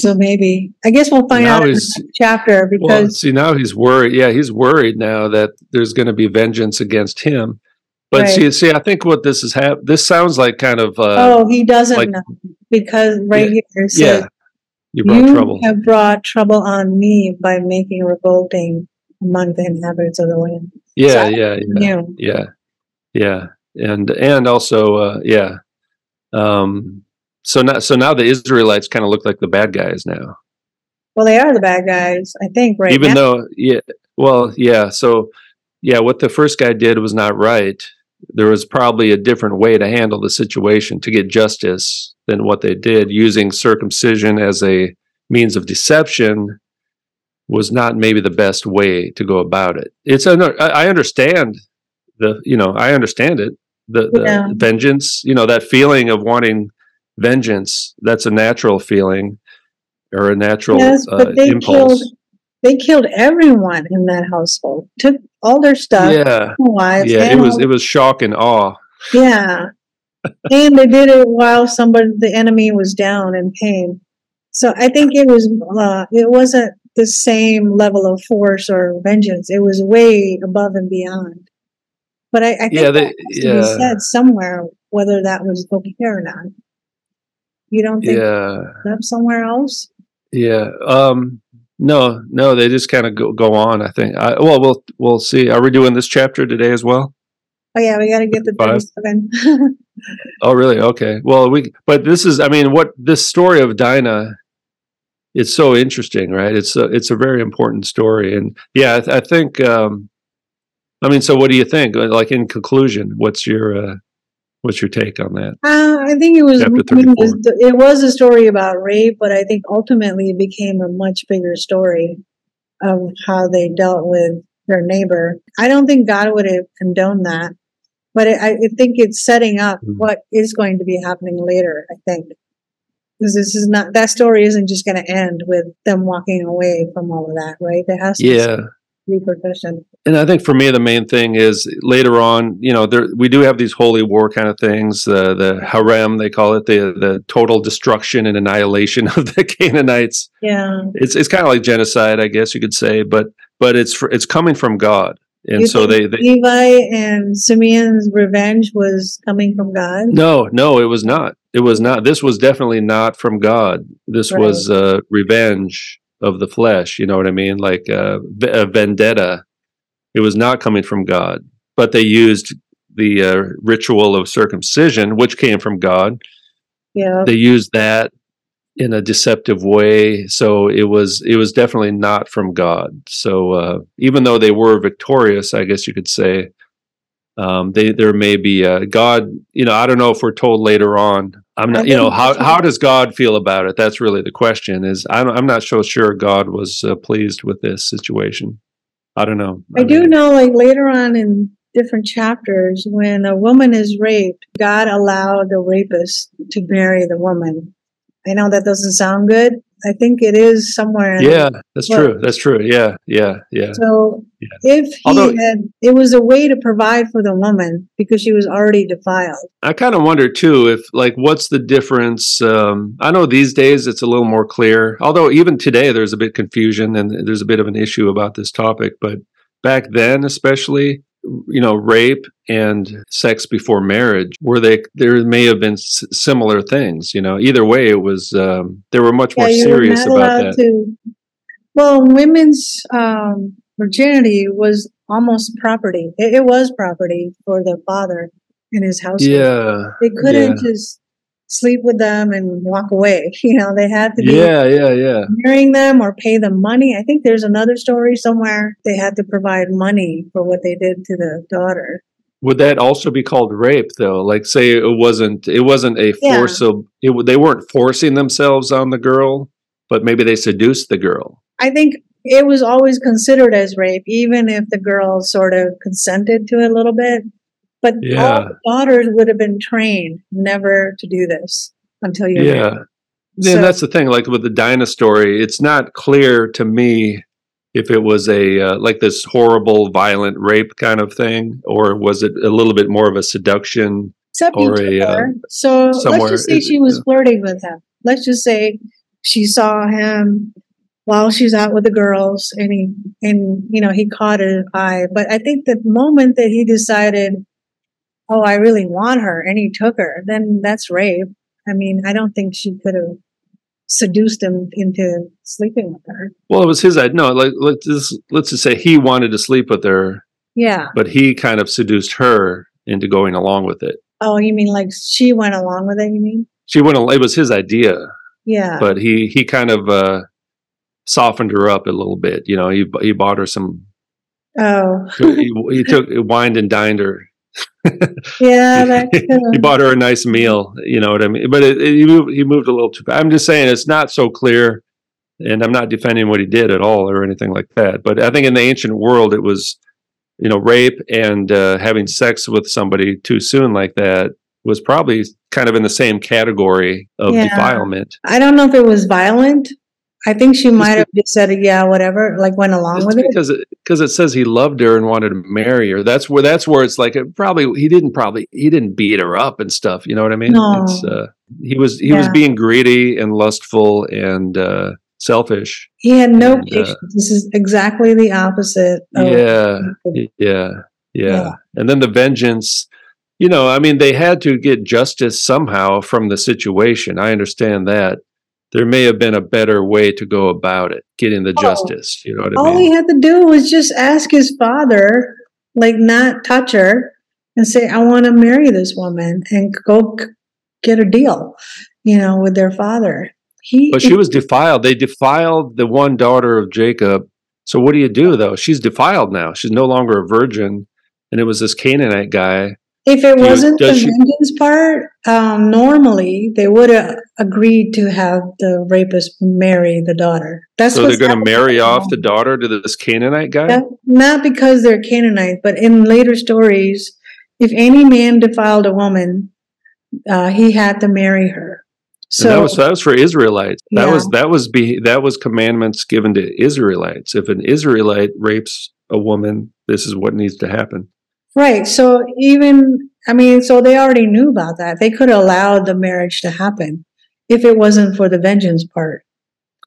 So maybe, I guess we'll find Now out in the chapter Well, because, see, now he's worried. Yeah, he's worried now that there's going to be vengeance against him. But Right. see, see, I think what this is hap- This sounds like kind of. Uh, oh, he doesn't like- know because right here it yeah, you brought you trouble. have brought trouble on me by making revolting among the inhabitants of the land. yeah, so- yeah, yeah. Yeah yeah and and also uh yeah um so now so now the israelites kind of look like the bad guys now well, they are the bad guys, I think, right even now. though yeah well yeah so yeah what the first guy did was not right there was probably a different way to handle the situation to get justice than what they did, using circumcision as a means of deception was not maybe the best way to go about it. It's I understand the, you know, I understand it. The, the yeah. vengeance, you know, that feeling of wanting vengeance, that's a natural feeling or a natural yes, but uh, they impulse. Killed, they killed everyone in that household. Took all their stuff. Yeah, wives, yeah. It was it was shock and awe. Yeah, and they did it while somebody, the enemy, was down in pain. So I think it was uh, it wasn't the same level of force or vengeance. It was way above and beyond. But I, I think yeah, they, that has yeah. to be said somewhere whether that was okay or not. You don't think yeah. somewhere else? Yeah. Um, no, no, they just kind of go, go on. I think. I, well, we'll we'll see. Are we doing this chapter today as well? Oh yeah, we got to get the thirty-seven. oh really? Okay. Well, we. But this is. I mean, what this story of Dinah it's so interesting, right? It's a, it's a very important story, and yeah, I, th- I think. Um, I mean, so what do you think? Like in conclusion, what's your uh, what's your take on that? Uh, I think it was it was a story about rape, but I think ultimately it became a much bigger story of how they dealt with their neighbor. I don't think God would have condoned that, but I, I think it's setting up mm-hmm. what is going to be happening later. I think because this is not that story isn't just going to end with them walking away from all of that, right? There has to yeah. Be repercussion. And I think for me, the main thing is later on, you know, there we do have these holy war kind of things, uh, the herem they call it, the the total destruction and annihilation of the Canaanites. Yeah, it's it's kind of like genocide, I guess you could say, but but it's for, it's coming from God. And you so they, they Levi and Simeon's revenge was coming from God. No, no, it was not. It was not. This was definitely not from God. This right. was uh, revenge of the flesh. You know what I mean? Like uh, a vendetta. It was not coming from God, but they used the uh, ritual of circumcision, which came from God. Yeah, they used that in a deceptive way. So it was it was definitely not from God. So uh, even though they were victorious, I guess you could say, um, they there may be uh, God. You know, I don't know if we're told later on. I'm not. You know, how how does God feel about it? That's really the question. Is I'm I'm not so sure God was uh, pleased with this situation. I don't know. I, I do know, like later on in different chapters, when a woman is raped, God allowed the rapist to marry the woman I know that doesn't sound good. I think it is somewhere. yeah, that's true. That's true. Yeah, yeah, yeah. So yeah. if he Although, had, it was a way to provide for the woman because she was already defiled. I kind of wonder too if, like, what's the difference? Um, I know these days it's a little more clear. Although even today there's a bit confusion and there's a bit of an issue about this topic, but back then especially you know rape and sex before marriage where they there may have been s- similar things you know? Either way it was um, they were much yeah, more serious about that. to, well women's um, virginity was almost property. It, it, was property for the father in his house yeah they couldn't yeah. just sleep with them and walk away. You know, they had to be yeah, yeah, yeah. marrying them or pay them money. I think there's another story somewhere they had to provide money for what they did to the daughter. Would that also be called rape, though? Like, say it wasn't it wasn't a force yeah. of it, they weren't forcing themselves on the girl, but maybe they seduced the girl. I think it was always considered as rape, even if the girl sort of consented to it a little bit. But yeah. all daughters would have been trained never to do this until you. Yeah. So, and that's the thing. Like with the Dinah story, it's not clear to me if it was a uh, like this horrible, violent rape kind of thing, or was it a little bit more of a seduction? Or a, uh, so let's just say she was flirting with him. Let's just say she saw him while she's out with the girls, and he and you know he caught her eye. But I think the moment that he decided oh, I really want her, and he took her, then that's rape. I mean, I don't think she could have seduced him into sleeping with her. Well, it was his idea. No, like, let's just, let's just say he wanted to sleep with her. Yeah. But he kind of seduced her into going along with it. Oh, you mean like she went along with it? You mean? She went. It was his idea. Yeah. But he he kind of uh, softened her up a little bit. You know, he he bought her some. Oh. he, he took wined and dined her yeah, he bought her a nice meal. You know what I mean? But it, it, he moved. He moved a little too. I'm just saying it's not so clear, and I'm not defending what he did at all or anything like that. But I think in the ancient world, it was, you know, rape and uh, having sex with somebody too soon like that was probably kind of in the same category of yeah. defilement. I don't know if it was violent, I think she might have just said, "Yeah, whatever," like went along with because it. Because it, it says he loved her and wanted to marry her. That's where that's where it's like it probably he didn't probably he didn't beat her up and stuff. You know what I mean? No. It's, uh, he was he yeah. was being greedy and lustful and uh, selfish. He had no and, uh, patience. Uh, this is exactly the opposite. yeah, yeah, yeah, yeah. And then the vengeance. You know, I mean, they had to get justice somehow from the situation. I understand that there may have been a better way to go about it, getting the oh, justice. You know what I all mean? All he had to do was just ask his father, like not touch her, and say, "I want to marry this woman," and go get a deal, you know, with their father. He, but she was defiled. They defiled the one daughter of Jacob. So what do you do though? She's defiled now. She's no longer a virgin, and it was this Canaanite guy if it wasn't the she, vengeance part, um, normally they would have agreed to have the rapist marry the daughter. That's so they're going to marry off the daughter to this Canaanite guy. That, not because they're Canaanite, but in later stories, if any man defiled a woman, uh, he had to marry her. So and that was that was for Israelites. That yeah. was that was be that was commandments given to Israelites. If an Israelite rapes a woman, this is what needs to happen. Right. So even, I mean, so they already knew about that. They could have allowed the marriage to happen if it wasn't for the vengeance part.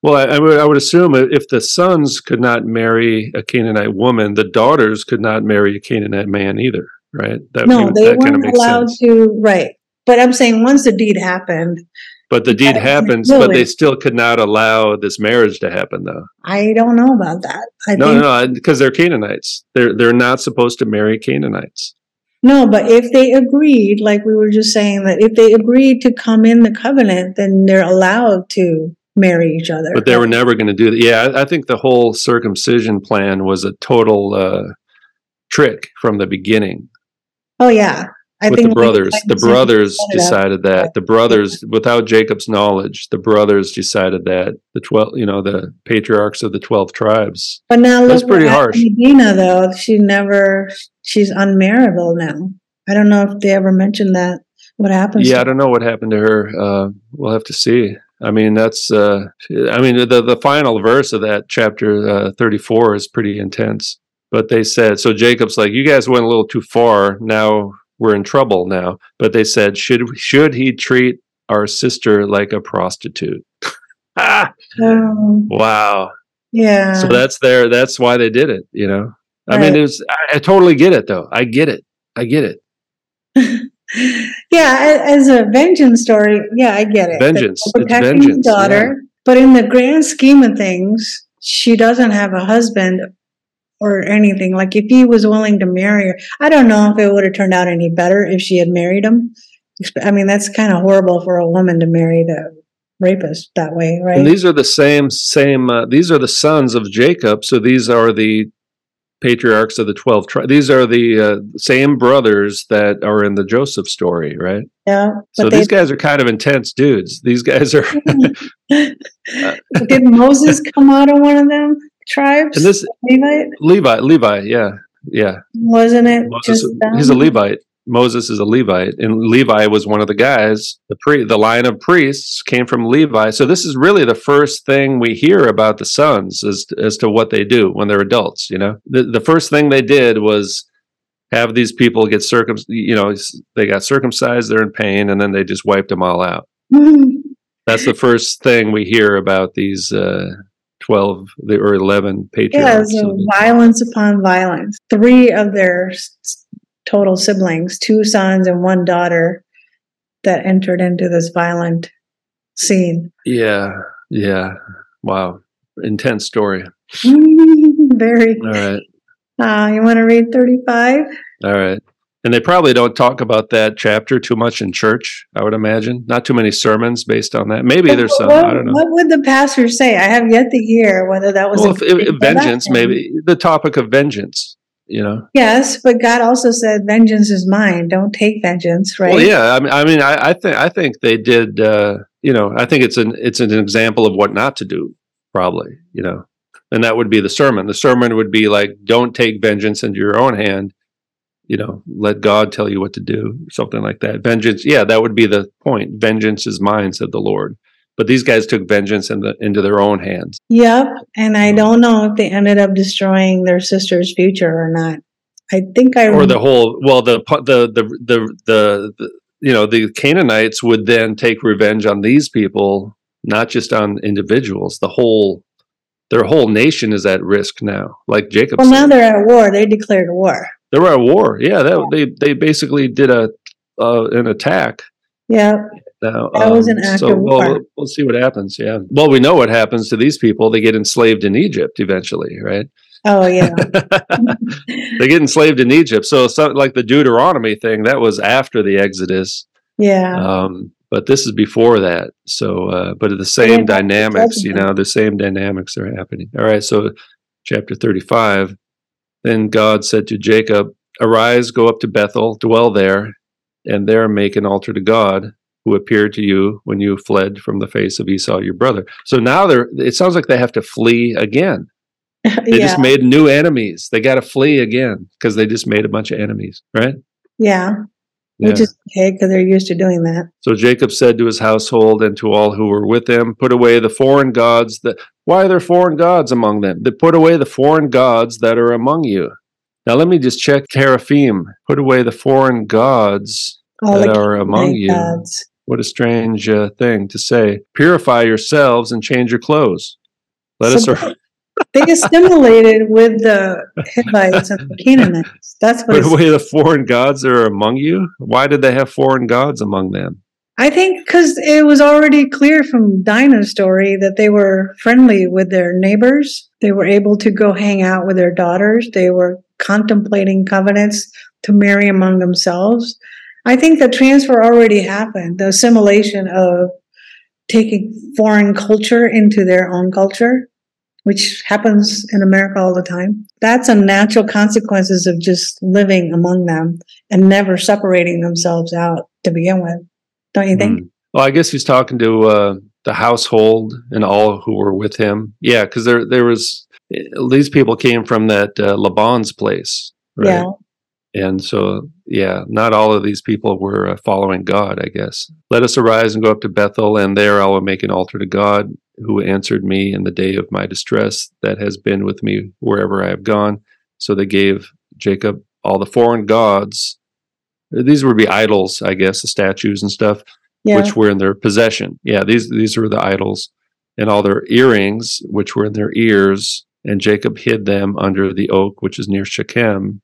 Well, I, I, would, I would assume if the sons could not marry a Canaanite woman, the daughters could not marry a Canaanite man either, right? That, no, they weren't allowed sense. to, right. But I'm saying once the deed happened, but the deed happens, but they still could not allow this marriage to happen, though. I don't know about that. I no, think, no, no, because they're Canaanites. They're they're not supposed to marry Canaanites. No, but if they agreed, like we were just saying, that if they agreed to come in the covenant, then they're allowed to marry each other. But they were never going to do that. Yeah, I, I, think the whole circumcision plan was a total uh, trick from the beginning. Oh yeah, I with the brothers. the brothers decided that. The brothers, without Jacob's knowledge, the brothers decided that the twelve, you know, the patriarchs of the twelve tribes. But now that's pretty harsh. Dinah, though, she never, she's unmarriable now. I don't know if they ever mentioned that. What happened? Yeah, I don't know what happened to her. Uh, we'll have to see. I mean, that's. Uh, I mean, the the final verse of that chapter uh, thirty four is pretty intense. But they said so. Jacob's like, you guys went a little too far. Now we're in trouble now. But they said, should should he treat our sister like a prostitute? ah! Um, wow. Yeah. So that's there. That's why they did it. You know. I mean, it was. I, I totally get it, though. I get it. I get it. yeah, as a vengeance story, yeah, I get it. Vengeance, protecting vengeance, daughter, yeah. but in the grand scheme of things, she doesn't have a husband or anything. Like if he was willing to marry her, I don't know if it would have turned out any better if she had married him. I mean, that's kind of horrible for a woman to marry the rapist that way, right? And these are the same same. Uh, these are the sons of Jacob. So these are the patriarchs of the 12 tribes. These are the uh, same brothers that are in the Joseph story, right? Yeah. So these guys are kind of intense dudes. These guys are. Did Moses come out of one of them? Tribes? And this Levite? Levi, Levi, yeah. Yeah. Wasn't it Moses, He's a Levite. Moses is a Levite, and Levi was one of the guys. The pre, the line of priests came from Levi. So this is really the first thing we hear about the sons as as to what they do when they're adults. You know, the the first thing they did was have these people get circum. You know, they got circumcised. They're in pain, and then they just wiped them all out. That's the first thing we hear about these uh, 12 or 11 patriarchs. Yeah, so violence upon violence. Three of their total siblings, two sons and one daughter, that entered into this violent scene. Yeah, yeah. Wow. Intense story. Very. All right. Uh, you want to read 35? All right. And they probably don't talk about that chapter too much in church, I would imagine. Not too many sermons based on that. Maybe there's some. What, I don't know. What would the pastor say? I have yet to hear whether that was well, if, if, vengeance. Maybe the topic of vengeance. you know. Yes, but God also said, "Vengeance is mine. Don't take vengeance." Right? Well, yeah. I mean, I mean, I, I think I think they did. Uh, you know, I think it's an it's an example of what not to do. Probably, you know, and that would be the sermon. The sermon would be like, "Don't take vengeance into your own hand." You know, let God tell you what to do, something like that. Vengeance, yeah, that would be the point. Vengeance is mine, said the Lord. But these guys took vengeance in the, into their own hands. Yep. And I mm-hmm. don't know if they ended up destroying their sister's future or not. I think I or the whole well the the the the the, the you know the Canaanites would then take revenge on these people, not just on individuals. The whole their whole nation is at risk now. Like Jacob. Well, said. now they're at war. They declared war. They were at war. Yeah, that, they they basically did a uh, an attack. Yeah. Now, that um, was an act so, of war. Well, we'll see what happens. Yeah. Well, we know what happens to these people. They get enslaved in Egypt eventually, right? Oh yeah. they get enslaved in Egypt. So something like the Deuteronomy thing that was after the Exodus. Yeah. Um, but this is before that. So, uh, but the same dynamics, you know, the same dynamics are happening. All right. So, chapter thirty-five. Then God said to Jacob, "Arise, go up to Bethel, dwell there, and there make an altar to God." Who appeared to you when you fled from the face of Esau your brother? So now they're. It sounds like they have to flee again they yeah. just made new enemies. They got to flee again because they just made a bunch of enemies, right? Yeah. Yeah. Which is okay because they're used to doing that. So Jacob said to his household and to all who were with him, Put away the foreign gods that why are there foreign gods among them? They put away the foreign gods that are among you. Now let me just check Teraphim. Put away the foreign gods all that are among you. Gods. What a strange uh, thing to say. Purify yourselves and change your clothes. Let so, us they assimilated with the Hivites and the Canaanites. That's what. Away the foreign gods are among you. Why did they have foreign gods among them? I think because it was already clear from Dinah's story that they were friendly with their neighbors. They were able to go hang out with their daughters. They were contemplating covenants to marry among themselves. I think the transfer already happened, the assimilation of taking foreign culture into their own culture which happens in America all the time. That's a natural consequences of just living among them and never separating themselves out to begin with. Don't you think? Mm. Well, I guess he's talking to uh, the household and all who were with him. Yeah, because there there was these people came from that uh, Laban's place, right? Yeah. And so, yeah, not all of these people were uh, following God, I guess. Let us arise and go up to Bethel, and there I will make an altar to God who answered me in the day of my distress, that has been with me wherever I have gone. So they gave Jacob all the foreign gods. These would be idols, I guess, the statues and stuff, yeah. which were in their possession. Yeah, these these were the idols, and all their earrings, which were in their ears. And Jacob hid them under the oak, which is near Shechem.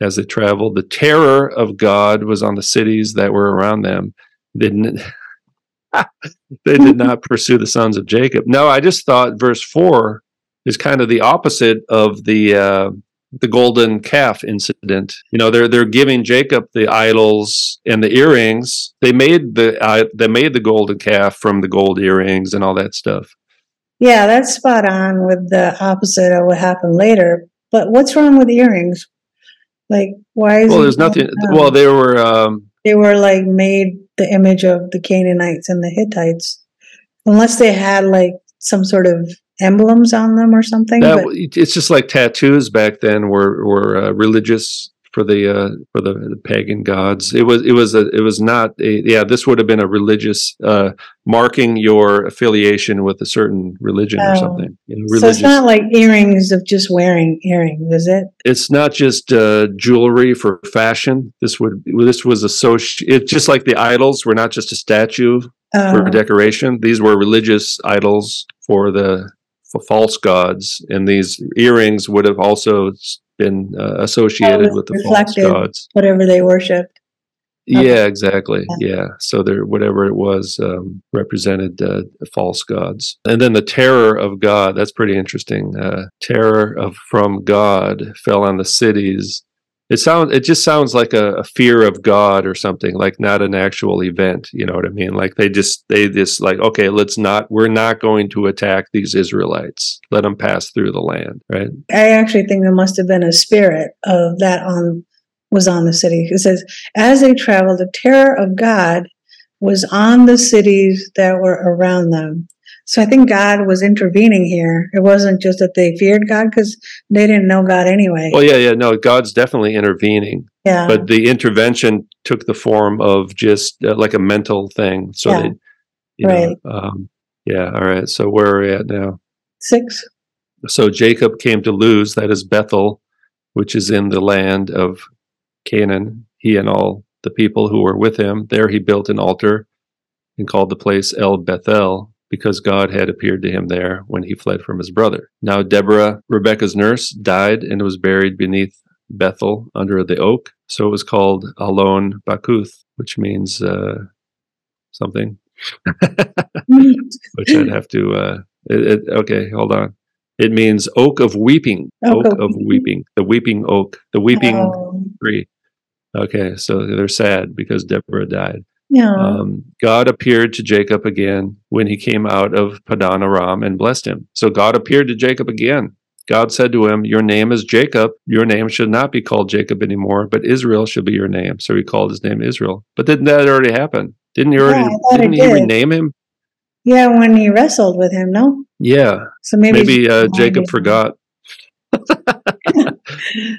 As they traveled, the terror of God was on the cities that were around them. They didn't, they did not pursue the sons of Jacob. No, I just thought verse four is kind of the opposite of the uh, the golden calf incident. You know, they're they're giving Jacob the idols and the earrings. They made the uh, they made the golden calf from the gold earrings and all that stuff. Yeah, that's spot on with the opposite of what happened later. But what's wrong with earrings? Like, why is well? There's nothing. Well, they were um, they were like made the image of the Canaanites and the Hittites, unless they had like some sort of emblems on them or something. That, it's just like tattoos back then were were uh, religious for the uh, for the, the, pagan gods. It was it was a it was not a yeah. This would have been a religious uh, marking your affiliation with a certain religion or oh. something. You know, so it's not like earrings of just wearing earrings, is it? It's not just uh, jewelry for fashion. This would this was associated. It's just like the idols were not just a statue for oh. decoration. These were religious idols for the for false gods, and these earrings would have also been uh, associated with the false gods, whatever they worshipped. Yeah, exactly. Yeah, so there, whatever it was, um, represented uh, false gods, and then the terror of God. That's pretty interesting. Uh, terror of from God fell on the cities it sounds it just sounds like a, a, fear of god or something like not an actual event you know what i mean? Like they just they just like okay let's not we're not going to attack these israelites. Let them pass through the land right? I actually think there must have been a spirit of that on was on the city. It says as they traveled the terror of god was on the cities that were around them so I think God was intervening here. It wasn't just that they feared God because they didn't know God anyway. Well, yeah, yeah, no, God's definitely intervening. Yeah. But the intervention took the form of just uh, like a mental thing. So yeah. they, right. Know, um, yeah. All right. So where are we at now? Six. So Jacob came to Luz, that is Bethel, which is in the land of Canaan. He and all the people who were with him. There he built an altar and called the place El Bethel because God had appeared to him there when he fled from his brother. Now, Deborah, Rebekah's nurse, died and was buried beneath Bethel under the oak. So it was called Allon Bachuth, which means uh, something. which I'd have to. Uh, it, it, okay, hold on. It means oak of weeping. Oak, oak of weeping. The weeping oak. The weeping oh. tree. Okay, so they're sad because Deborah died. Yeah. Um, God appeared to Jacob again when he came out of Padan Aram and blessed him. So God appeared to Jacob again. God said to him, Your name is Jacob. Your name should not be called Jacob anymore, but Israel should be your name. So he called his name Israel. But didn't that already happen? Didn't he already yeah, didn't he did. rename him? Yeah, when he wrestled with him, no? Yeah. So maybe, maybe uh, Jacob forgot.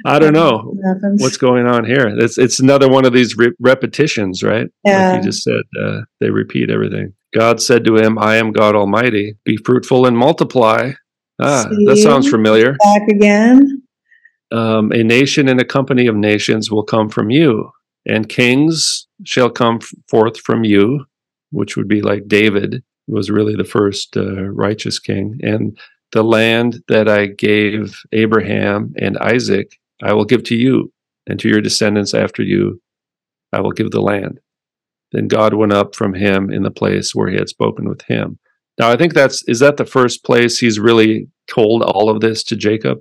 I don't know what's going on here. It's it's another one of these re- repetitions, right? Yeah. Like you just said, uh, they repeat everything. God said to him, "I am God Almighty. Be fruitful and multiply." Ah, See, that sounds familiar. Back again. Um, a nation and a company of nations will come from you, and kings shall come forth from you, which would be like David was really the first uh, righteous king, and the land that I gave Abraham and Isaac, I will give to you and to your descendants after you. I will give the land. Then God went up from him in the place where he had spoken with him. Now, I think that's, is that the first place he's really told all of this to Jacob?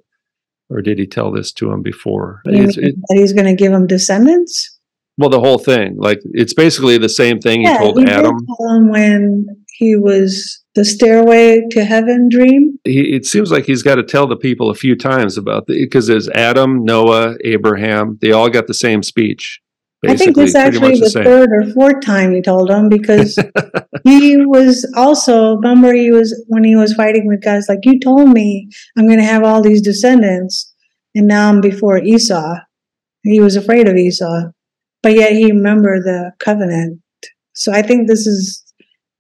Or did he tell this to him before? It, he's going to give him descendants? Well, the whole thing. Like, it's basically the same thing yeah, he told he Adam. Tell him when he was the stairway to heaven dream? He, it seems like he's got to tell the people a few times about the because there's Adam, Noah, Abraham. They all got the same speech. I think this actually the, the third or fourth time he told them because he was also remember he was when he was fighting with guys like you told me I'm going to have all these descendants and now I'm before Esau. He was afraid of Esau, but yet he remembered the covenant. So I think this is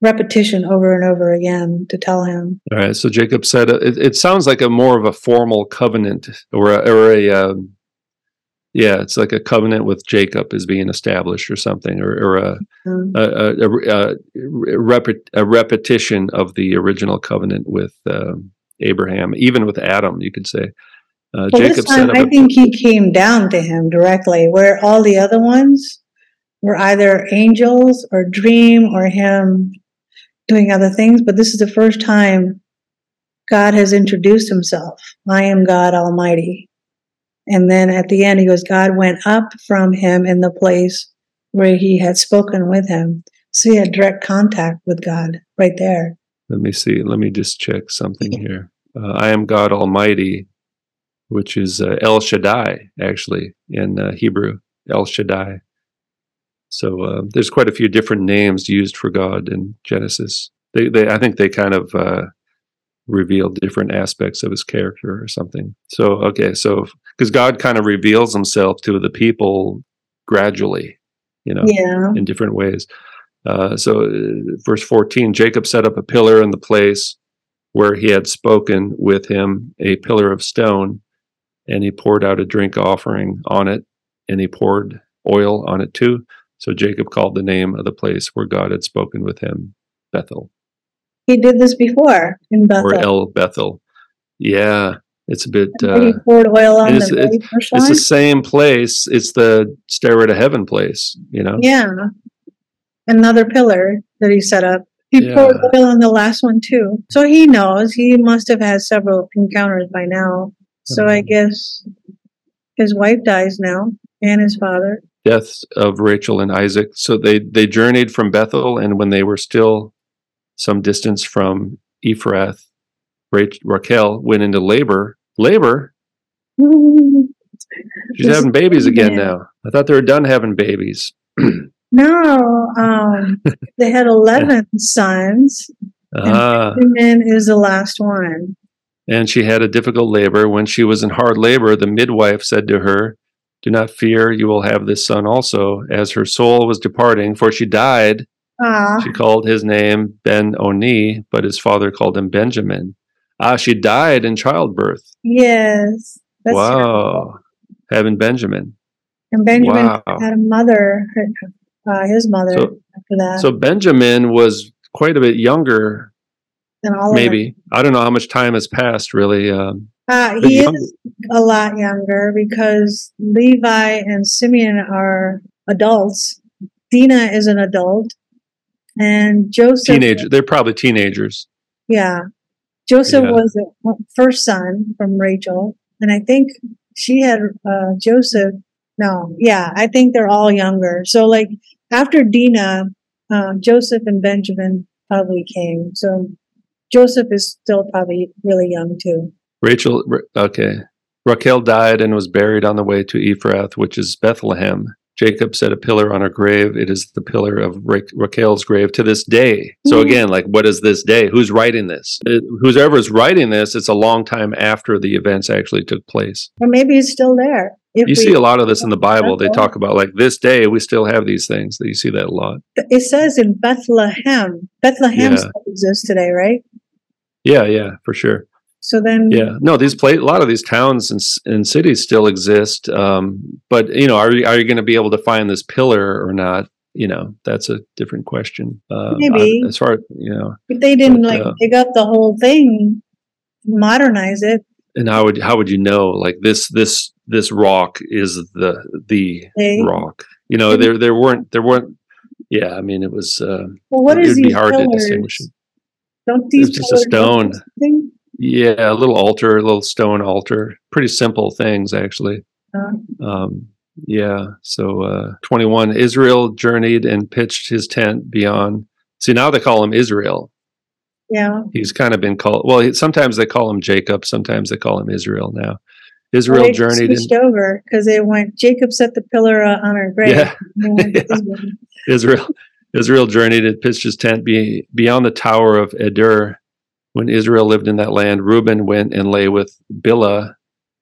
repetition over and over again to tell him. All right. So Jacob said uh, it, it sounds like a more of a formal covenant or a, or a um, yeah, it's like a covenant with Jacob is being established or something, or, or a, mm-hmm. a, a, a, rep- a, repetition of the original covenant with um, Abraham, even with Adam, you could say. Uh, well, Jacob time, I think he came down to him directly, where all the other ones were either angels or dream or him doing other things, but this is the first time God has introduced himself. I am God Almighty. And then at the end, he goes, God went up from him in the place where he had spoken with him. So he had direct contact with God right there. Let me see. Let me just check something here. Uh, I am God Almighty, which is uh, El Shaddai, actually, in uh, Hebrew. El Shaddai. So uh, there's quite a few different names used for God in Genesis. They, they I think they kind of uh, reveal different aspects of his character or something. So okay, so because God kind of reveals Himself to the people gradually, you know, yeah. in different ways. Uh, so uh, verse 14, Jacob set up a pillar in the place where he had spoken with him, a pillar of stone, and he poured out a drink offering on it, and he poured oil on it too. So Jacob called the name of the place where God had spoken with him Bethel. He did this before in Bethel. Or El Bethel. Yeah, it's a bit. Uh, he poured oil on it's, the it's, it's the same place. It's the stairway to heaven place. You know. Yeah, another pillar that he set up. He yeah. poured oil on the last one too, so he knows. He must have had several encounters by now. So I uh-huh. guess his wife dies now, and his father. Deaths of Rachel and Isaac. So they they journeyed from Bethel, and when they were still some distance from Ephrath, Rachel, Raquel went into labor. Labor. She's having babies again Yeah. now. I thought they were done having babies. No, um, they had 11 sons, Ah, and then is the last one. and she had a difficult labor. When she was in hard labor, the midwife said to her, Do not fear, you will have this son also. As her soul was departing, for she died, Ah, she called his name Ben Oni, but his father called him Benjamin. Ah, she died in childbirth. yes. Wow. Having Benjamin. And Benjamin Wow. had a mother, her- uh, his mother, So- after that. So Benjamin was quite a bit younger, all maybe. I don't know how much time has passed, really. Um, Uh, he young- is a lot younger because Levi and Simeon are adults. Dinah is an adult, and Joseph. teenager. They're probably teenagers. Yeah, Joseph Yeah. was the first son from Rachel, and I think she had uh, Joseph. No, yeah, I think they're all younger. So, like after Dinah, uh, Joseph and Benjamin probably came. So Joseph is still probably really young too. Rachel, okay. Raquel died and was buried on the way to Ephrath, which is Bethlehem. Jacob set a pillar on her grave. It is the pillar of Ra- Raquel's grave to this day. So Mhm. again, like, what is this day? Who's writing this? It, is writing this, it's a long time after the events actually took place. Or maybe it's still there. If You see a lot of this in the Bible. They talk about like this day we still have these things. That you see that a lot. It says in Bethlehem. Bethlehem Yeah. still exists today, right? Yeah, yeah, for sure. So then, Yeah, no, these pla a lot of these towns and, and cities still exist. Um, but you know, are you, are you going to be able to find this pillar or not? You know, that's a different question. Uh, Maybe. I- as far you know, if they didn't But, like uh, dig up the whole thing, modernize it, and how would how would you know? Like this this this rock is the the they, rock. You know, there there weren't there weren't. Yeah, I mean, it was. Uh, well, what it is would be hard to distinguish. it. Don't these It's just a stone. Yeah, a little altar, a little stone altar. Pretty simple things, actually. Uh, Um, yeah. So uh, 21, Israel journeyed and pitched his tent beyond. See, now they call him Israel. yeah. He's kind of been called. Well, he, sometimes they call him Jacob. Sometimes they call him Israel. Now, Israel they journeyed. In, over because they went. Jacob set the pillar uh, on her grave. yeah, and they went to Yeah. Israel. Israel. Journeyed and pitched his tent be, beyond the tower of Eder. When Israel lived in that land, Reuben went and lay with Bilhah,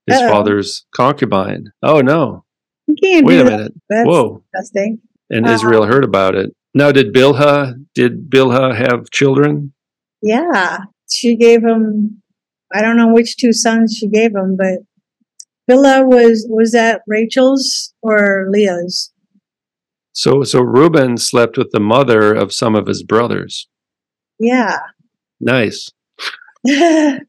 his Uh-oh. father's concubine. Oh no! You can't Wait a that. minute. That's Whoa! disgusting. And Uh, Israel heard about it. Now, did Bilhah did Bilhah have children? Yeah, she gave him. I don't know which two sons she gave him, but Bilhah was was that Rachel's or Leah's? So, so Reuben slept with the mother of some of his brothers. Yeah. Nice. In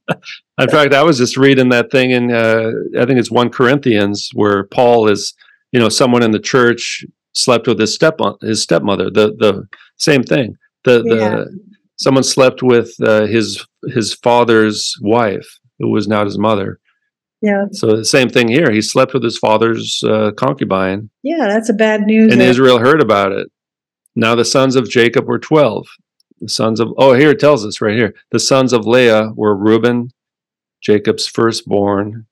fact, I was just reading that thing in, uh, I think it's one Corinthians where Paul is, you know, someone in the church slept with his step his stepmother. The the same thing. The the Yeah. someone slept with uh, his his father's wife, who was not his mother. Yeah, So the same thing here. He slept with his father's uh, concubine, yeah. That's a bad news. and there. Israel heard about it. Now the sons of Jacob were twelve. The sons of oh here it tells us right here. The sons of Leah were Reuben, Jacob's firstborn,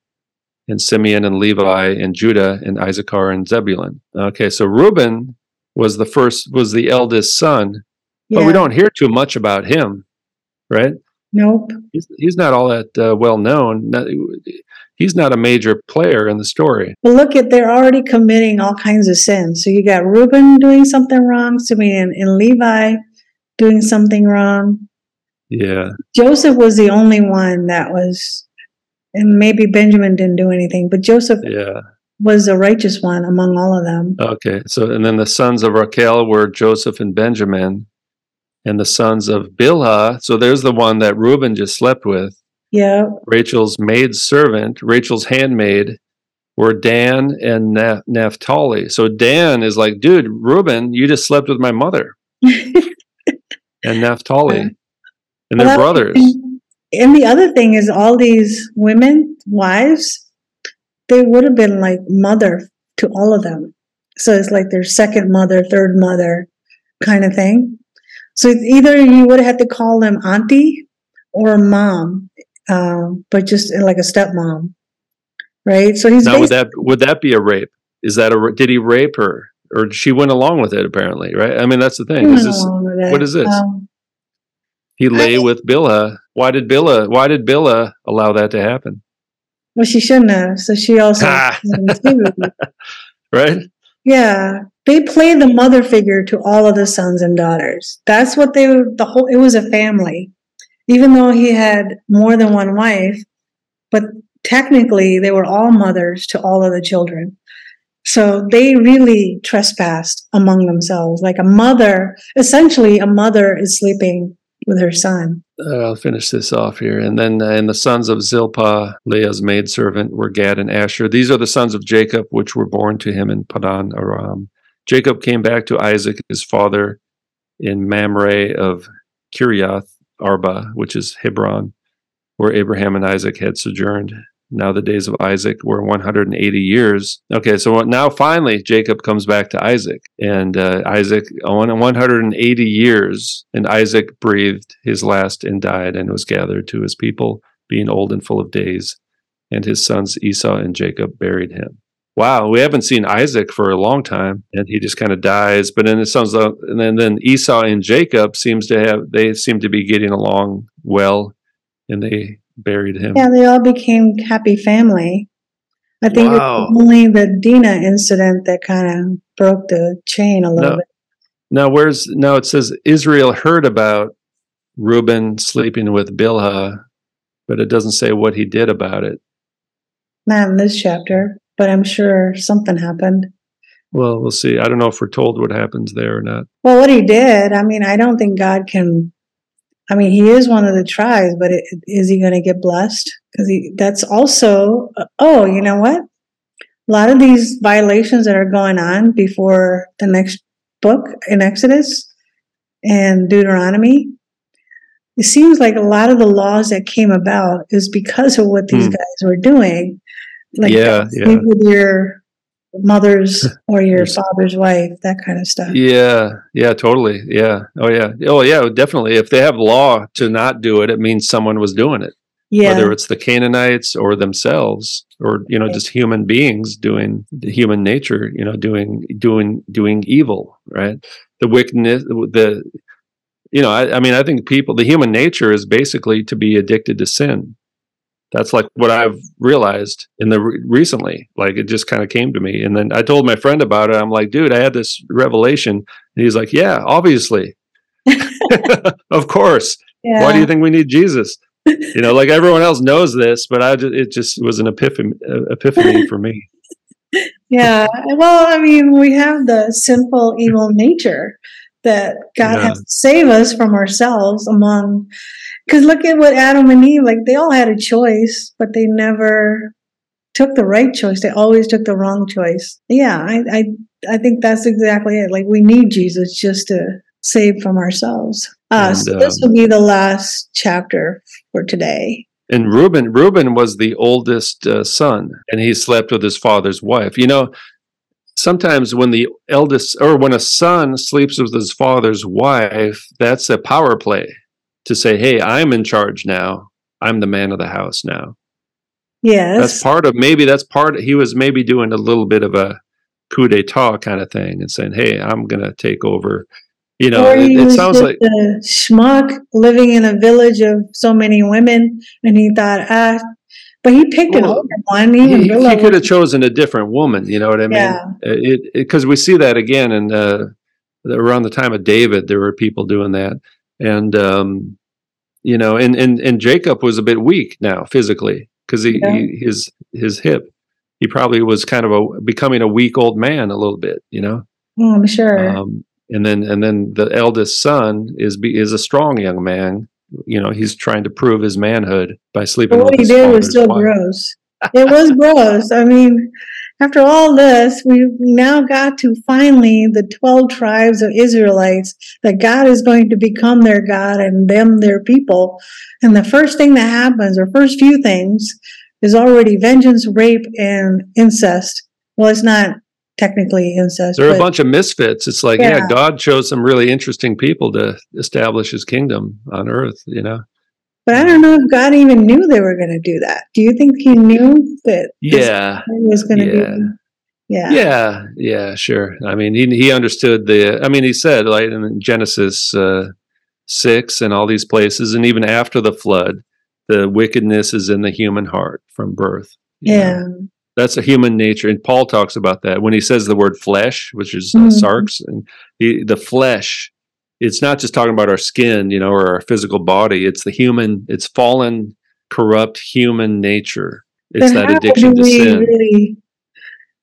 and Simeon and Levi and Judah and Issachar and Zebulun. Okay, so Reuben was the first was the eldest son, yeah. but we don't hear too much about him, right? Nope. He's, he's not all that uh, well known. He's not a major player in the story. But look at they're already committing all kinds of sins. So you got Reuben doing something wrong, Simeon and Levi doing something wrong. Yeah. Joseph was the only one that was, and maybe Benjamin didn't do anything, but Joseph Yeah. was the righteous one among all of them. Okay. So, and then the sons of Raquel were Joseph and Benjamin, and the sons of Bilhah. So there's the one that Reuben just slept with. Yeah. Rachel's maid servant, Rachel's handmaid, were Dan and Na- Naphtali. So Dan is like, dude, Reuben, you just slept with my mother and Naphtali, and Well, they're brothers. And, and the other thing is, all these women, wives, they would have been like mother to all of them. So it's like their second mother, third mother kind of thing. So either you would have had to call them auntie or mom, um, but just like a stepmom, right? So he's now would that would that be a rape? Is that a did he rape her or she went along with it? Apparently, right? I mean, that's the thing. Is this, what is this? Um, he lay I, with Bilhah. Why did Bilhah? Why did Bilhah allow that to happen? Well, she shouldn't have. So she also right. Yeah, they play the mother figure to all of the sons and daughters. That's what they were. The whole it was a family, even though he had more than one wife, but technically they were all mothers to all of the children. So they really trespassed among themselves. Like a mother, essentially, a mother is sleeping with her son. Uh, I'll finish this off here. And then, uh, and the sons of Zilpah, Leah's maidservant, were Gad and Asher. These are the sons of Jacob, which were born to him in Padan Aram. Jacob came back to Isaac, his father, in Mamre of Kiriath Arba, which is Hebron, where Abraham and Isaac had sojourned. Now the days of Isaac were 180 years. Okay, so now finally Jacob comes back to Isaac, and uh, Isaac on 180 years, and Isaac breathed his last and died, and was gathered to his people, being old and full of days. And his sons Esau and Jacob buried him. Wow, we haven't seen Isaac for a long time, and he just kind of dies. But then it sounds like, and then, then Esau and Jacob seems to have they seem to be getting along well, and they buried him. Yeah, they all became happy family. I think wow. only the Dinah incident that kind of broke the chain a little now, bit. Now, where's now it says Israel heard about Reuben sleeping with Bilhah, but it doesn't say what he did about it. Not in this chapter, but I'm sure something happened. Well, we'll see. I don't know if we're told what happens there or not. Well, what he did, I mean, I don't think God can I mean, he is one of the tribes, but it, is he going to get blessed? Because that's also, oh, you know what? A lot of these violations that are going on before the next book in Exodus and Deuteronomy, it seems like a lot of the laws that came about is because of what these hmm. guys were doing. Like, yeah, yeah. with your mother's or your father's wife, that kind of stuff. Yeah, yeah, totally. Yeah. Oh, yeah. Oh, yeah, definitely. If they have law to not do it, it means someone was doing it. Yeah. Whether it's the Canaanites or themselves, or you know, just human beings doing the human nature, you know, doing doing doing evil, right? The wickedness, the you know, I, I mean, I think people, the human nature is basically to be addicted to sin that's like what I've realized in the re- recently. Like it just kind of came to me, and then I told my friend about it. I'm like, dude, I had this revelation, and he's like, yeah, obviously, of course. Yeah. Why do you think we need Jesus? You know, like everyone else knows this, but I just, it just was an epiphany, epiphany for me. Yeah, well, I mean, we have the sinful, evil nature that God yeah. has to save us from ourselves among because look at what Adam and Eve, like they all had a choice, but they never took the right choice. They always took the wrong choice. Yeah, I, I, I think that's exactly it. Like we need Jesus just to save from ourselves. Uh, and, so this um, will be the last chapter for today. And Reuben, Reuben was the oldest uh, son, and he slept with his father's wife. You know, sometimes when the eldest or when a son sleeps with his father's wife, that's a power play to say, hey, I'm in charge now. I'm the man of the house now. Yes. That's part of maybe that's part he was maybe doing a little bit of a coup d'etat kind of thing and saying, Hey, I'm gonna take over. You know, it, it sounds like a schmuck living in a village of so many women and he thought, ah, but he picked well, an older one. Even he, he could have chosen a different woman. You know what I mean? Yeah. It because we see that again, and uh, around the time of David, there were people doing that and um, you know, and and and Jacob was a bit weak now physically because he, yeah. he, his his hip. He probably was kind of a becoming a weak old man a little bit, you know. Oh, I'm sure. Um, and then and then the eldest son is is a strong young man. You know, he's trying to prove his manhood by sleeping. But what he did was still wife. gross. It was gross. I mean, after all this, we've now got to finally the 12 tribes of Israelites that God is going to become their God and them their people. And the first thing that happens, or first few things, is already vengeance, rape, and incest. Well, it's not technically incest. They're a bunch of misfits. It's like, yeah. yeah, God chose some really interesting people to establish his kingdom on earth, you know? But I don't know if God even knew they were going to do that. Do you think he knew that yeah. was going to yeah. be? Yeah. Yeah. Yeah. Sure. I mean, he, he understood the, I mean, he said, like in Genesis uh, 6 and all these places, and even after the flood, the wickedness is in the human heart from birth. Yeah. Know? That's a human nature. And Paul talks about that when he says the word flesh, which is uh, mm-hmm. sarx, and he, the flesh it's not just talking about our skin, you know, or our physical body. It's the human, it's fallen, corrupt human nature. It's but that addiction to sin. Really,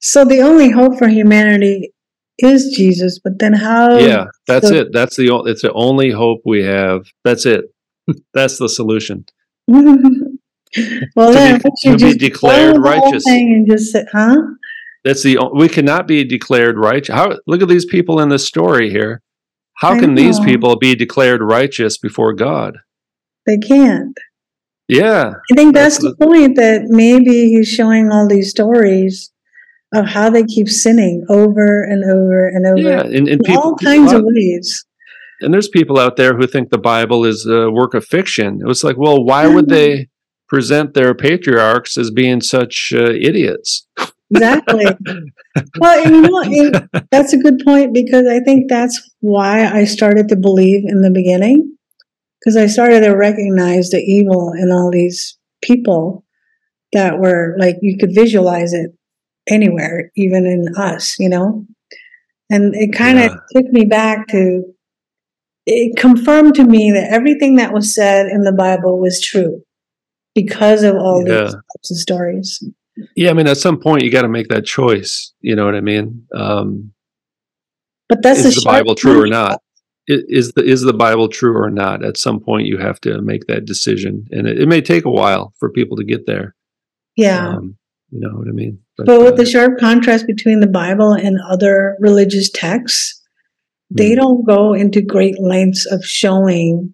so the only hope for humanity is Jesus, but then how? Yeah, that's so, it. That's the it's the only hope we have. That's it. that's the solution. well, then be, to be declared righteous and just say, huh? That's the we cannot be declared righteous. How look at these people in this story here. How can these people be declared righteous before God? They can't. Yeah. I think that's, that's the, the point that maybe he's showing all these stories of how they keep sinning over and over and over. Yeah, and, and people, all kinds of ways. And there's people out there who think the Bible is a work of fiction. It was like, well, why would they present their patriarchs as being such uh, idiots? exactly. well, you know, that's a good point because I think that's why I started to believe in the beginning because I started to recognize the evil in all these people that were like you could visualize it anywhere, even in us, you know. And it kind of yeah. took me back to it confirmed to me that everything that was said in the Bible was true because of all yeah. these types of stories. Yeah, I mean, at some point you got to make that choice. You know what I mean? Um, but that's is the Bible true or not? Is the is the Bible true or not? At some point, you have to make that decision, and it, it may take a while for people to get there. Yeah, um, you know what I mean. But, but with uh, the sharp contrast between the Bible and other religious texts, they hmm. don't go into great lengths of showing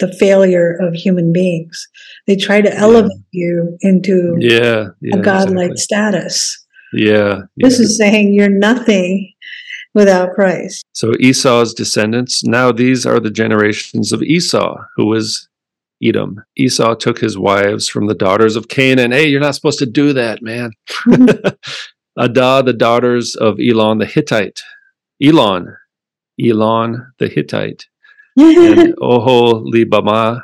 the failure of human beings. They try to elevate yeah. you into yeah, yeah a godlike exactly. status. Yeah, This is saying you're nothing without Christ. So Esau's descendants, now these are the generations of Esau, who was Edom. Esau took his wives from the daughters of Canaan. Hey, you're not supposed to do that, man. Adah, the daughters of Elon the Hittite. Elon, Elon the Hittite and Oholibamah,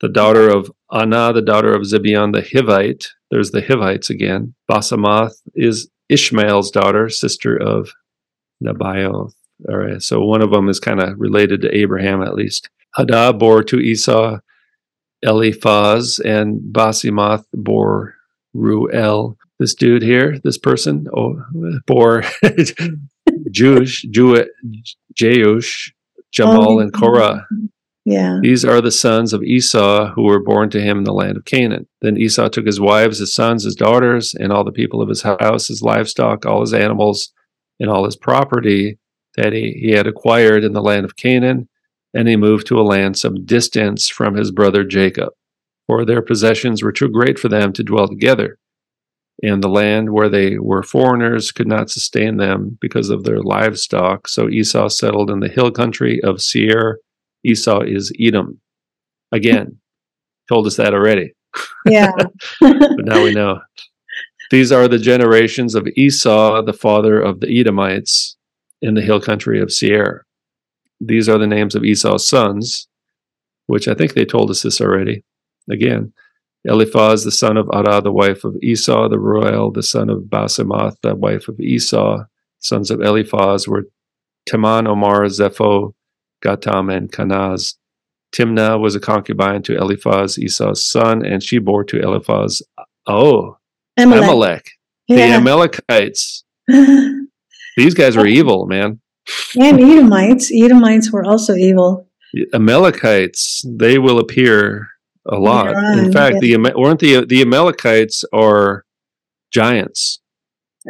the daughter of Anah, the daughter of Zibeon the Hivite. There's the Hivites again. Basemath is Ishmael's daughter, sister of Nebaioth. All right, so one of them is kind of related to Abraham at least. Adah bore to Esau Eliphaz, and Basemath bore Ruel. This dude here, this person, oh, bore Jewish, Jew, Jeush, Jamal, oh, and Korah. Yeah. These are the sons of Esau who were born to him in the land of Canaan. Then Esau took his wives, his sons, his daughters, and all the people of his house, his livestock, all his animals, and all his property that he, he had acquired in the land of Canaan, and he moved to a land some distance from his brother Jacob, for their possessions were too great for them to dwell together and the land where they were foreigners could not sustain them because of their livestock. So Esau settled in the hill country of Seir. Esau is Edom. Again, told us that already. Yeah. but now we know. These are the generations of Esau, the father of the Edomites in the hill country of Seir. These are the names of Esau's sons, which I think they told us this already. Again, Eliphaz, the son of Adah, the wife of Esau, the royal, the son of Basemath, the wife of Esau. Sons of Eliphaz were Teman, Omar, Zepho, Gatam, and Kenaz. Timnah was a concubine to Eliphaz, Esau's son, and she bore to Eliphaz, oh, Amalek. Amalek yeah. The Amalekites. These guys were evil, man. And Edomites. Edomites were also evil. Amalekites, they will appear a lot. In fact, yeah. the weren't the the Amalekites are giants.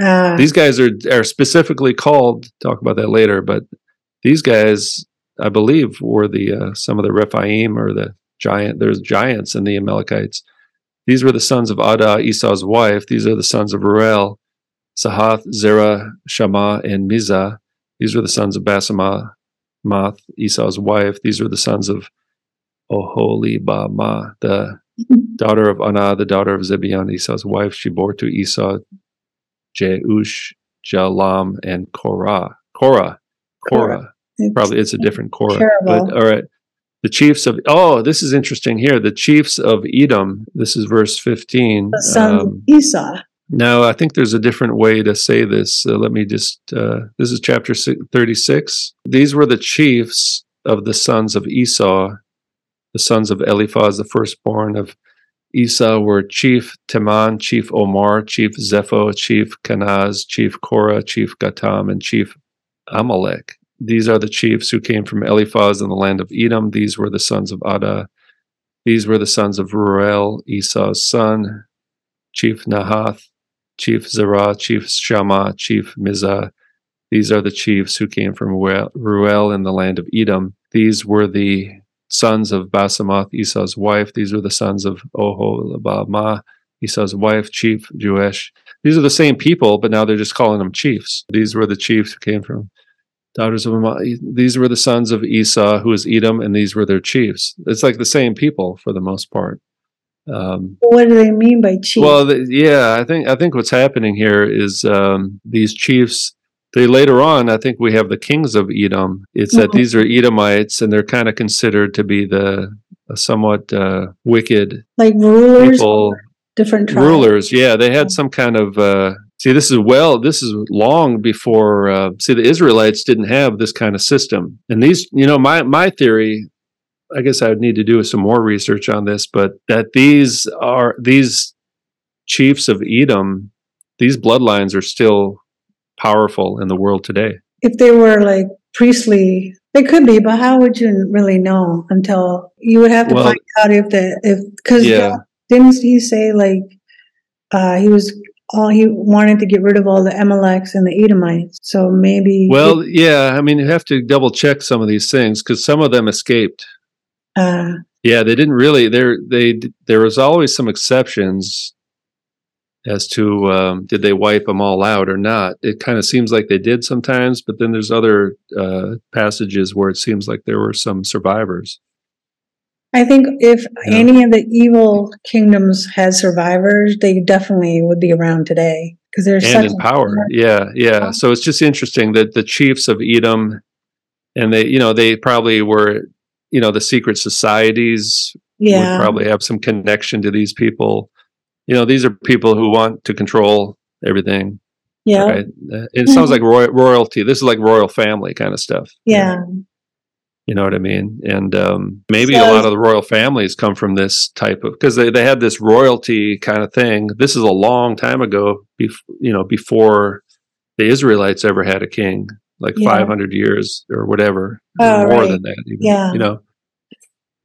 Uh, these guys are are specifically called. Talk about that later, but these guys, I believe, were the uh, some of the Rephaim or the giant. There's giants in the Amalekites. These were the sons of Adah, Esau's wife. These are the sons of Ruel, Sahath, Zerah, Shammah, and Mizah. These were the sons of Basemath, Esau's wife. These were the sons of Oholibamah, the daughter of Anah, the daughter of Zibeon, Esau's wife. She bore to Esau Jeush, Jalam, and Korah. Korah. Korah. Probably it's a different Korah. Terrible. But all right. The chiefs of oh, this is interesting here. The chiefs of Edom. This is verse fifteen. The son um, of Esau. No, I think there's a different way to say this. Uh, let me just. Uh, this is chapter thirty-six. These were the chiefs of the sons of Esau, the sons of Eliphaz, the firstborn of Esau were Chief Teman, Chief Omar, Chief Zepho, Chief Kenaz, Chief Korah, Chief Gatam, and Chief Amalek. These are the chiefs who came from Eliphaz in the land of Edom. These were the sons of Adah. These were the sons of Ruel, Esau's son, Chief Nahath, Chief Zerah, Chief Shammah, Chief Mizah. These are the chiefs who came from Ruel in the land of Edom. These were the sons of Basemath, Esau's wife. These were the sons of Oholibamah, Esau's wife, Chief Jeush. These are the same people, but now they're just calling them chiefs. These were the chiefs who came from daughters of Amal. These were the sons of Esau, who was Edom, and these were their chiefs. It's like the same people for the most part. Um, what do they mean by chief? Well, the, yeah, I think I think what's happening here is um, these chiefs. They later on, I think we have the kings of Edom. It's mm-hmm. that these are Edomites, and they're kind of considered to be the somewhat uh, wicked, like rulers, people, different tribes. rulers. Yeah, they had some kind of uh, See, this is well, this is long before. Uh, see, the Israelites didn't have this kind of system, and these, you know, my my theory. I guess I would need to do some more research on this, but that these are these chiefs of Edom, these bloodlines are still powerful in the world today. If they were like priestly, they could be, but how would you really know until you would have to well, find out if the if because yeah. didn't he say like uh, he was all he wanted to get rid of all the Amaleks and the Edomites. So maybe. Well, yeah. I mean, you have to double check some of these things because some of them escaped. Uh, yeah, they didn't really. There, they there was always some exceptions as to um, did they wipe them all out or not. It kind of seems like they did sometimes, but then there's other uh, passages where it seems like there were some survivors. I think if yeah. any of the evil kingdoms had survivors, they definitely would be around today because they're and in power. Yeah, yeah. So it's just interesting that the chiefs of Edom, and they, you know, they probably were, you know, the secret societies yeah. would probably have some connection to these people. You know, these are people who want to control everything. Yeah, right? it sounds mm-hmm. like roy- royalty. This is like royal family kind of stuff. Yeah. You know what I mean? And um, maybe so, a lot of the royal families come from this type of because they, they had this royalty kind of thing. This is a long time ago, bef- you know, before the Israelites ever had a king, like yeah. 500 years or whatever, oh, more right. than that. Even, yeah, you know.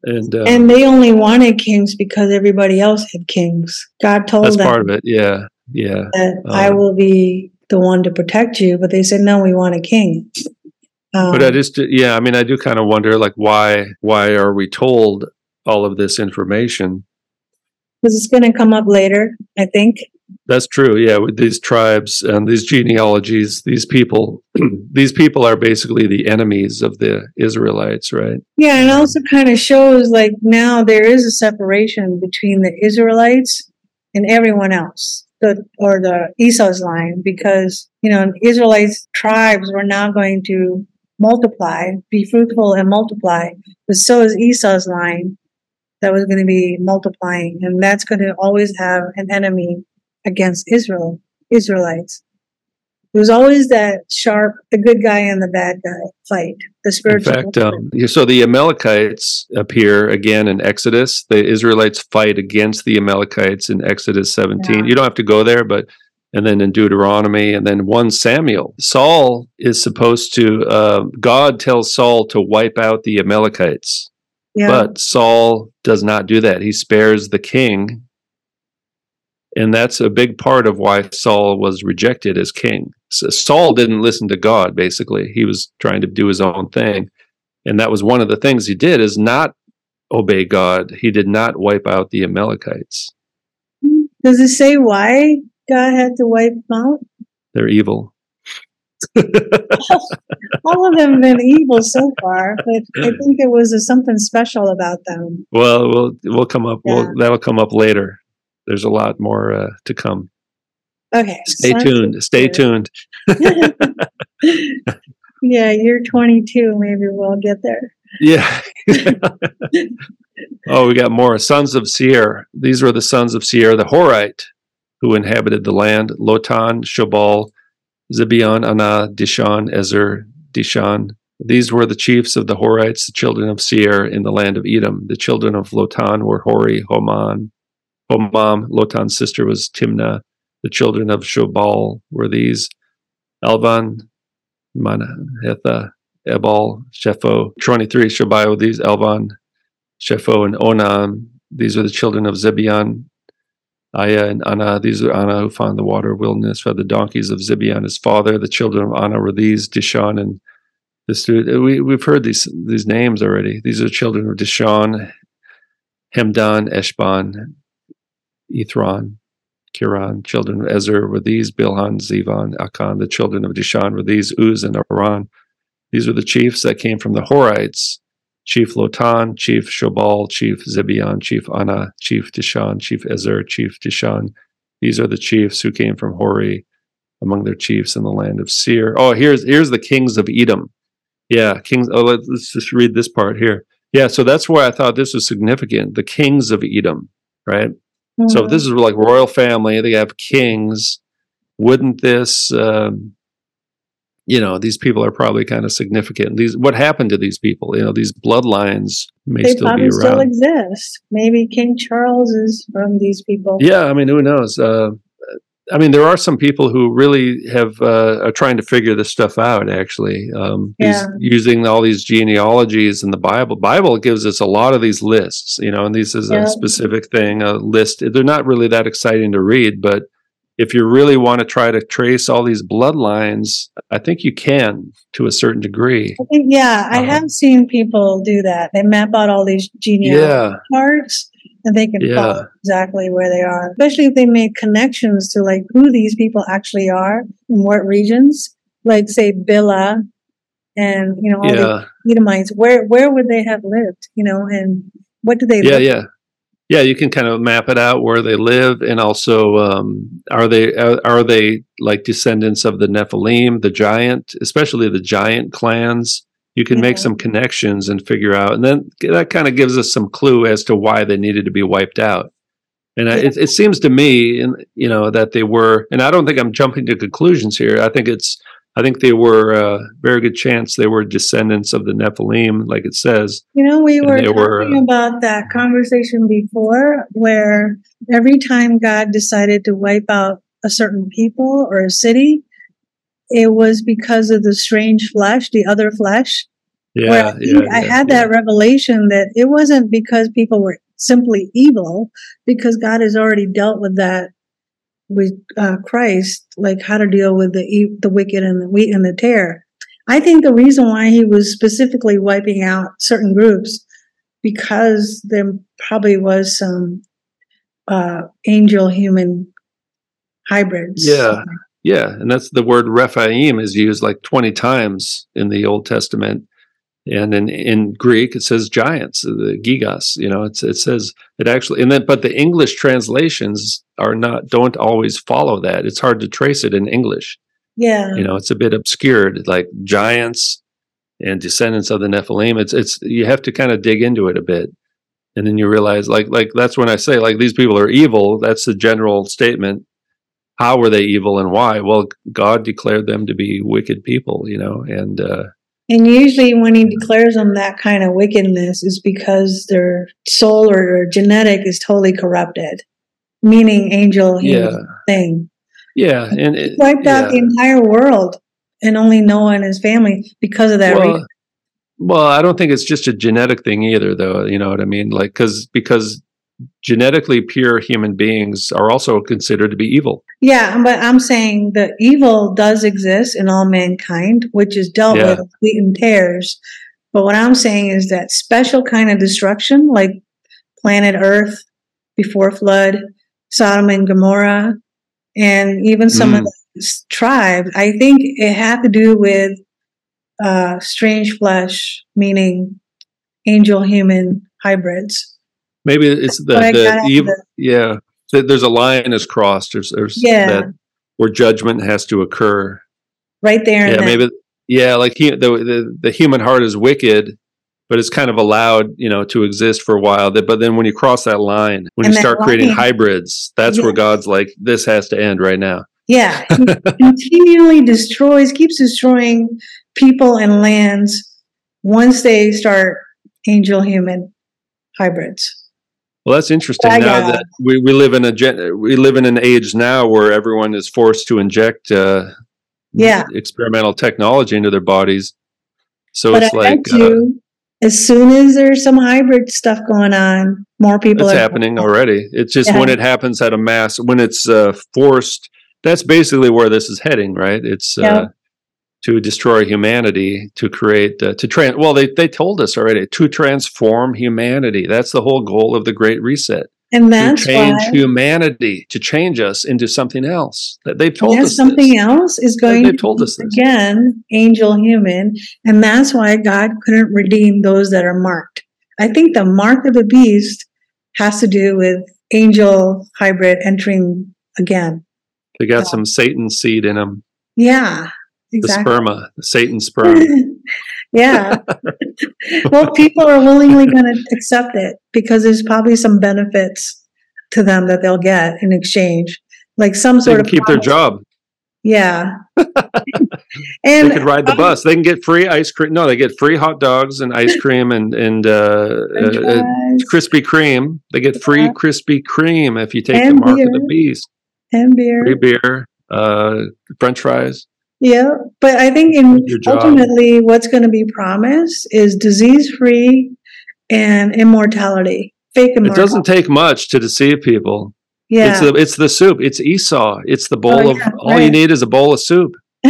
And um, and they only wanted kings because everybody else had kings. God told that's them. part of it. Yeah, yeah. That um, I will be the one to protect you, but they said no, we want a king. Um, but I just, yeah, I mean, I do kind of wonder, like, why, why are we told all of this information? Because it's going to come up later, I think. That's true. Yeah, with these tribes and these genealogies, these people, these people are basically the enemies of the Israelites, right? Yeah, and also kind of shows like now there is a separation between the Israelites and everyone else, the or the Esau's line, because you know Israelites tribes were now going to multiply, be fruitful and multiply. But so is Esau's line that was going to be multiplying, and that's going to always have an enemy against Israel, Israelites. It was always that sharp, the good guy and the bad guy fight. The spiritual. In fact, um, so the Amalekites appear again in Exodus. The Israelites fight against the Amalekites in Exodus 17. Yeah. You don't have to go there, but and then in Deuteronomy, and then 1 Samuel. Saul is supposed to, uh, God tells Saul to wipe out the Amalekites. Yeah. But Saul does not do that. He spares the king. And that's a big part of why Saul was rejected as king. So Saul didn't listen to God, basically. He was trying to do his own thing. And that was one of the things he did is not obey God. He did not wipe out the Amalekites. Does it say why God had to wipe them out? They're evil. All of them have been evil so far, but I think there was a, something special about them. Well, we'll we'll come up. Yeah. We'll, that'll come up later. There's a lot more uh, to come. Okay. Stay tuned. Stay tuned. yeah, you're 22. Maybe we'll get there. Yeah. oh, we got more. Sons of Seir. These were the sons of Seir, the Horite, who inhabited the land. Lotan, Shobal, Zibeon, Anah, Dishan, Ezer, Dishan. These were the chiefs of the Horites, the children of Seir in the land of Edom. The children of Lotan were Hori, Homan, Homam. Lotan's sister was Timnah. The children of Shobal were these Alvan, Manahetha, Ebal, Shepho. 23, Shobai, these Alvan, Shepho, and Onam. These are the children of Zibeon, Aya and Anah, These are Anah who found the water wilderness for the donkeys of Zibeon, his father. The children of Anah were these, Dishon and this. We, we've heard these, these names already. These are children of Dishon, Hemdan, Eshban, Ithran, Kiran, children of Ezer were these, Bilhan, Zivan, Akan, the children of Dishon were these, Uz and Aran. These were the chiefs that came from the Horites, Chief Lotan, Chief Shobal, Chief Zibeon, Chief Anah, Chief Dishan, Chief Ezer, Chief Dishan. These are the chiefs who came from Hori among their chiefs in the land of Seir. Oh, here's here's the kings of Edom. Yeah, kings. Oh, let's, let's just read this part here. Yeah, so that's why I thought this was significant. The kings of Edom, right? Mm-hmm. So this is like royal family, they have kings. Wouldn't this, um, you know, these people are probably kind of significant. These, what happened to these people? You know, these bloodlines may they still be around. Still exist. Maybe King Charles is from these people. Yeah, I mean, who knows? Uh, I mean, there are some people who really have uh, are trying to figure this stuff out. Actually, um, yeah. using all these genealogies in the Bible. Bible gives us a lot of these lists, you know, and this is yeah. a specific thing. A list. They're not really that exciting to read, but if you really want to try to trace all these bloodlines, I think you can to a certain degree. I think, yeah, I uh-huh. have seen people do that. They map out all these genealogy yeah. charts and they can yeah. follow exactly where they are, especially if they make connections to like who these people actually are in what regions, like say Bila and you know all yeah. the Edomites. Where where would they have lived? You know, and what do they? Yeah, yeah, yeah. You can kind of map it out where they live, and also um, are they are, are they like descendants of the Nephilim, the giant, especially the giant clans? you can make some connections and figure out and then that kind of gives us some clue as to why they needed to be wiped out and yeah. it, it seems to me and you know that they were and i don't think i'm jumping to conclusions here i think it's i think they were a uh, very good chance they were descendants of the nephilim like it says you know we were talking were, uh, about that conversation before where every time god decided to wipe out a certain people or a city it was because of the strange flesh, the other flesh. Yeah, I, yeah, I had yeah. that revelation that it wasn't because people were simply evil, because God has already dealt with that with uh, Christ, like how to deal with the the wicked and the wheat and the tare. I think the reason why he was specifically wiping out certain groups because there probably was some uh, angel human hybrids. Yeah, yeah, and that's the word Rephaim is used like 20 times in the Old Testament. And in, in Greek, it says giants, the gigas. You know, it's, it says it actually, and then, but the English translations are not, don't always follow that. It's hard to trace it in English. Yeah. You know, it's a bit obscured, like giants and descendants of the Nephilim. It's, it's, you have to kind of dig into it a bit. And then you realize, like, like that's when I say, like, these people are evil. That's the general statement how were they evil and why? Well, God declared them to be wicked people, you know, and uh, and usually when He declares them that kind of wickedness is because their soul or their genetic is totally corrupted, meaning angel yeah. thing. Yeah, and it wiped out the entire world, and only Noah and his family because of that. Well, well, I don't think it's just a genetic thing either, though. You know what I mean? Like, because because genetically pure human beings are also considered to be evil. Yeah, but I'm saying the evil does exist in all mankind, which is dealt yeah. with wheat and tares. But what I'm saying is that special kind of destruction, like planet Earth before flood, Sodom and Gomorrah, and even some mm. of the tribes. I think it had to do with uh, strange flesh, meaning angel human hybrids. Maybe it's the, the evil. Yeah, there's a line is crossed. There's, there's yeah. that where judgment has to occur. Right there. Yeah, maybe. Yeah, like he, the, the the human heart is wicked, but it's kind of allowed, you know, to exist for a while. But then when you cross that line, when and you start line, creating hybrids, that's where God's like, this has to end right now. Yeah, continually destroys, keeps destroying people and lands once they start angel human hybrids. Well, that's interesting. now that we, we live in a we live in an age now where everyone is forced to inject uh, yeah experimental technology into their bodies. So but it's I like uh, as soon as there's some hybrid stuff going on, more people. It's happening already. It's just yeah. when it happens at a mass, when it's uh, forced. That's basically where this is heading, right? It's uh, to destroy humanity, to create, uh, to trans. Well, they they told us already to transform humanity. That's the whole goal of the Great Reset. And that's to change why, humanity, to change us into something else. That they've told us something this. else is going. They've told us this. again, angel human, and that's why God couldn't redeem those that are marked. I think the mark of the beast has to do with angel hybrid entering again. They got some Satan seed in them. Yeah, exactly. the sperma, the Satan sperm. yeah. well, people are willingly going to accept it because there's probably some benefits to them that they'll get in exchange, like some sort of keep promise. their job. Yeah. and they could ride the um, bus. They can get free ice cream. No, they get free hot dogs and ice cream and and uh, uh, uh Krispy Kreme. They get free yeah. Krispy Kreme if you take and the mark beer. of the beast. And beer. Free beer. Uh, French fries. Yeah, but I think in ultimately what's going to be promised is disease free and immortality. Fake immortality. It doesn't take much to deceive people. Yeah, it's the, it's the soup. It's Esau. It's the bowl oh, of all right. you need is a bowl of soup.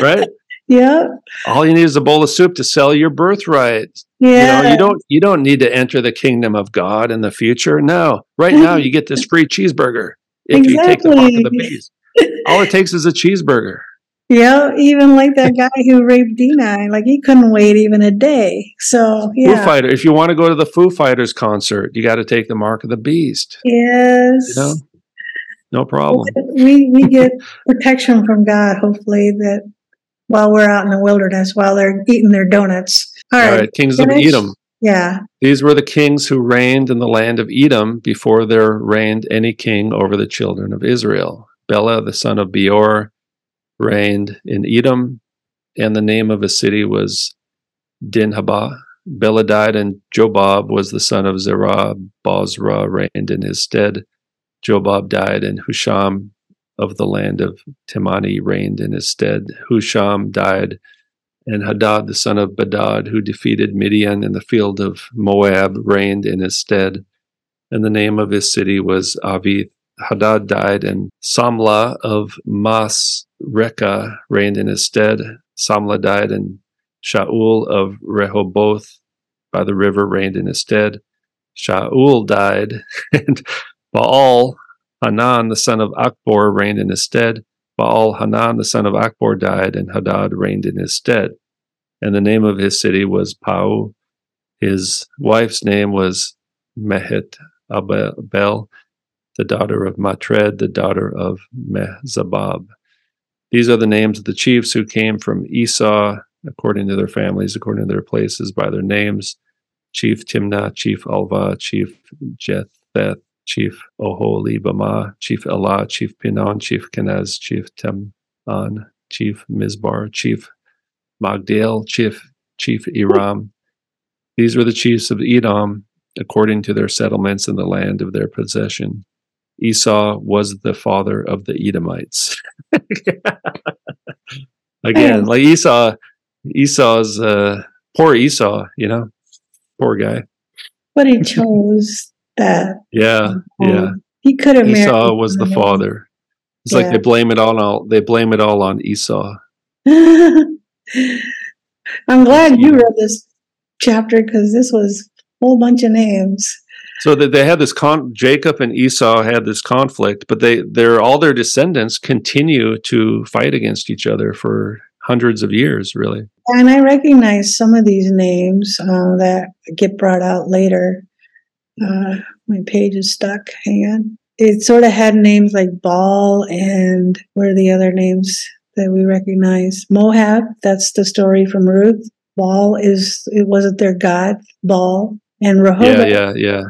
right? Yeah. All you need is a bowl of soup to sell your birthright. Yeah. You know, you don't you don't need to enter the kingdom of God in the future. No. Right now you get this free cheeseburger if exactly. you take the mark of the beast. All it takes is a cheeseburger. Yeah, even like that guy who raped Dinah, like he couldn't wait even a day. So yeah. Foo Fighter. If you want to go to the Foo Fighters concert, you got to take the mark of the beast. Yes. You know, no problem. We we get protection from God. Hopefully that while we're out in the wilderness, while they're eating their donuts. All right, All right kings finish? of Edom. Yeah. These were the kings who reigned in the land of Edom before there reigned any king over the children of Israel. Bela, the son of Beor, reigned in Edom, and the name of his city was Dinhabah. Bela died, and Jobab was the son of Zerah. Bozrah reigned in his stead. Jobab died, and Husham of the land of Temani reigned in his stead. Husham died, and Hadad, the son of Bedad, who defeated Midian in the field of Moab, reigned in his stead. And the name of his city was Avith. Hadad died, and Samlah of Mas Reka reigned in his stead. Samlah died, and Shaul of Rehoboth by the river reigned in his stead. Shaul died, and Baal Hanan, the son of Achbor, reigned in his stead. Baal Hanan, the son of Achbor, died, and Hadad reigned in his stead. And the name of his city was Pau. His wife's name was Mehet Abel, the daughter of Matred, the daughter of Mezabab. These are the names of the chiefs who came from Esau, according to their families, according to their places, by their names Chief Timnah, Chief Alvah, Chief Jetheth, Chief Oholibamah, Chief Elah, Chief Pinon, Chief Kenaz, Chief Teman, Chief Mizbar, Chief Magdiel, Chief Chief Iram. These were the chiefs of Edom, according to their settlements in the land of their possession. Esau was the father of the Edomites. Again, like Esau, Esau's uh, poor Esau, you know, poor guy. But he chose that. yeah, um, yeah. He could have. Esau was the father. It's yeah. like they blame it all on they blame it all on Esau. I'm glad you read this chapter because this was a whole bunch of names. So that they had this con Jacob and Esau had this conflict, but they their all their descendants continue to fight against each other for hundreds of years, really. And I recognize some of these names uh, that get brought out later. Uh, my page is stuck. Hang on. It sort of had names like Baal and what are the other names that we recognize? Moab. That's the story from Ruth. Baal is it wasn't their god. Baal and Rehoboth. Yeah, yeah, yeah.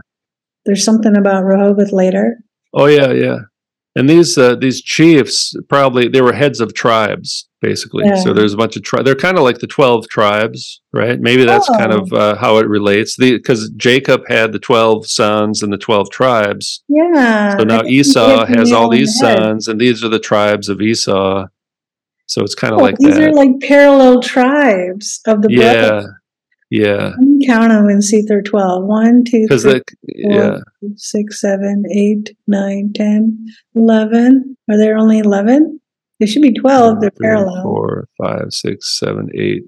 There's something about Rehoboth later. Oh yeah, yeah. And these uh, these chiefs probably they were heads of tribes basically. Yeah. So there's a bunch of tribes. They're kind of like the twelve tribes, right? Maybe that's oh. kind of uh, how it relates. Because Jacob had the twelve sons and the twelve tribes. Yeah. So now Esau has all these sons, and these are the tribes of Esau. So it's kind of oh, like these that. are like parallel tribes of the yeah. Brothers. Yeah. Count them and see if they're 12. 1, 2, 3, the, yeah. 6, 7, 8, 9, 10, 11. Are there only 11? There should be 12. They're three, parallel. 4, 5, 6, 7, 8,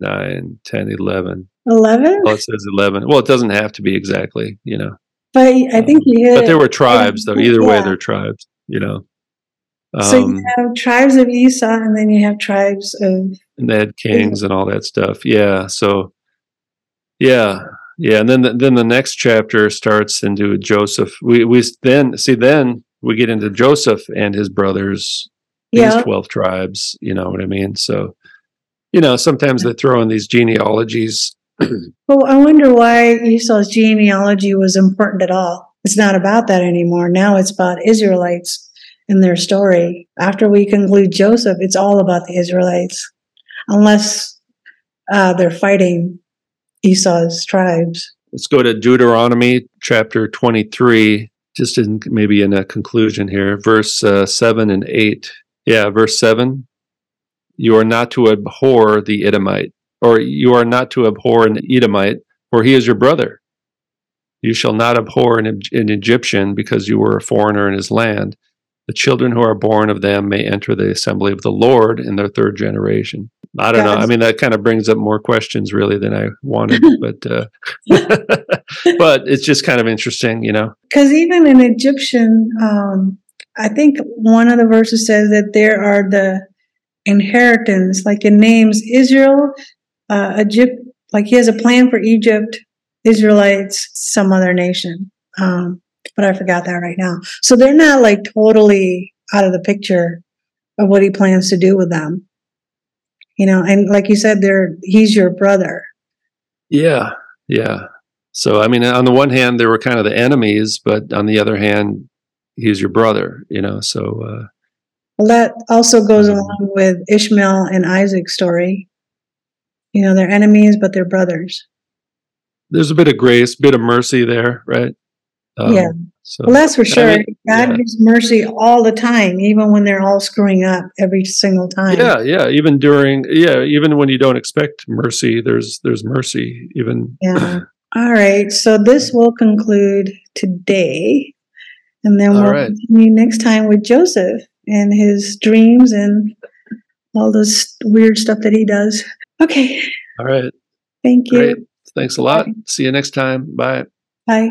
9, 10, 11. 11? Well, it says 11. Well, it doesn't have to be exactly, you know. But I think um, you But there were tribes, though. Either yeah. way, they're tribes, you know. Um, so you um, have tribes of Esau, and then you have tribes of. And they had kings and all that stuff. Yeah. So yeah, yeah, and then the, then the next chapter starts into Joseph. We we then see then we get into Joseph and his brothers, yeah. his twelve tribes. You know what I mean? So, you know, sometimes they throw in these genealogies. well, I wonder why Esau's genealogy was important at all. It's not about that anymore. Now it's about Israelites and their story. After we conclude Joseph, it's all about the Israelites, unless uh, they're fighting Esau's tribes. Let's go to Deuteronomy chapter 23, just in maybe in a conclusion here, verse uh, 7 and 8. Yeah, verse 7 You are not to abhor the Edomite, or you are not to abhor an Edomite, for he is your brother. You shall not abhor an, an Egyptian because you were a foreigner in his land. The children who are born of them may enter the assembly of the Lord in their third generation. I don't know. I mean, that kind of brings up more questions really than I wanted, but uh, but it's just kind of interesting, you know. Because even in Egyptian, um, I think one of the verses says that there are the inheritance, like in names Israel, uh, Egypt. Like he has a plan for Egypt, Israelites, some other nation. Um, but I forgot that right now. So they're not like totally out of the picture of what he plans to do with them you know and like you said there he's your brother. Yeah yeah. So i mean on the one hand they were kind of the enemies but on the other hand he's your brother you know so uh well that also goes um, along with ishmael and isaac's story. You know they're enemies but they're brothers. There's a bit of grace bit of mercy there right? Um, yeah so, well, that's for sure. I mean, God yeah. gives mercy all the time, even when they're all screwing up every single time. Yeah, yeah. Even during, yeah, even when you don't expect mercy, there's there's mercy. Even. Yeah. All right. So this will conclude today, and then we'll right. continue next time with Joseph and his dreams and all this weird stuff that he does. Okay. All right. Thank you. Great. Thanks a lot. See you next time. Bye. Bye.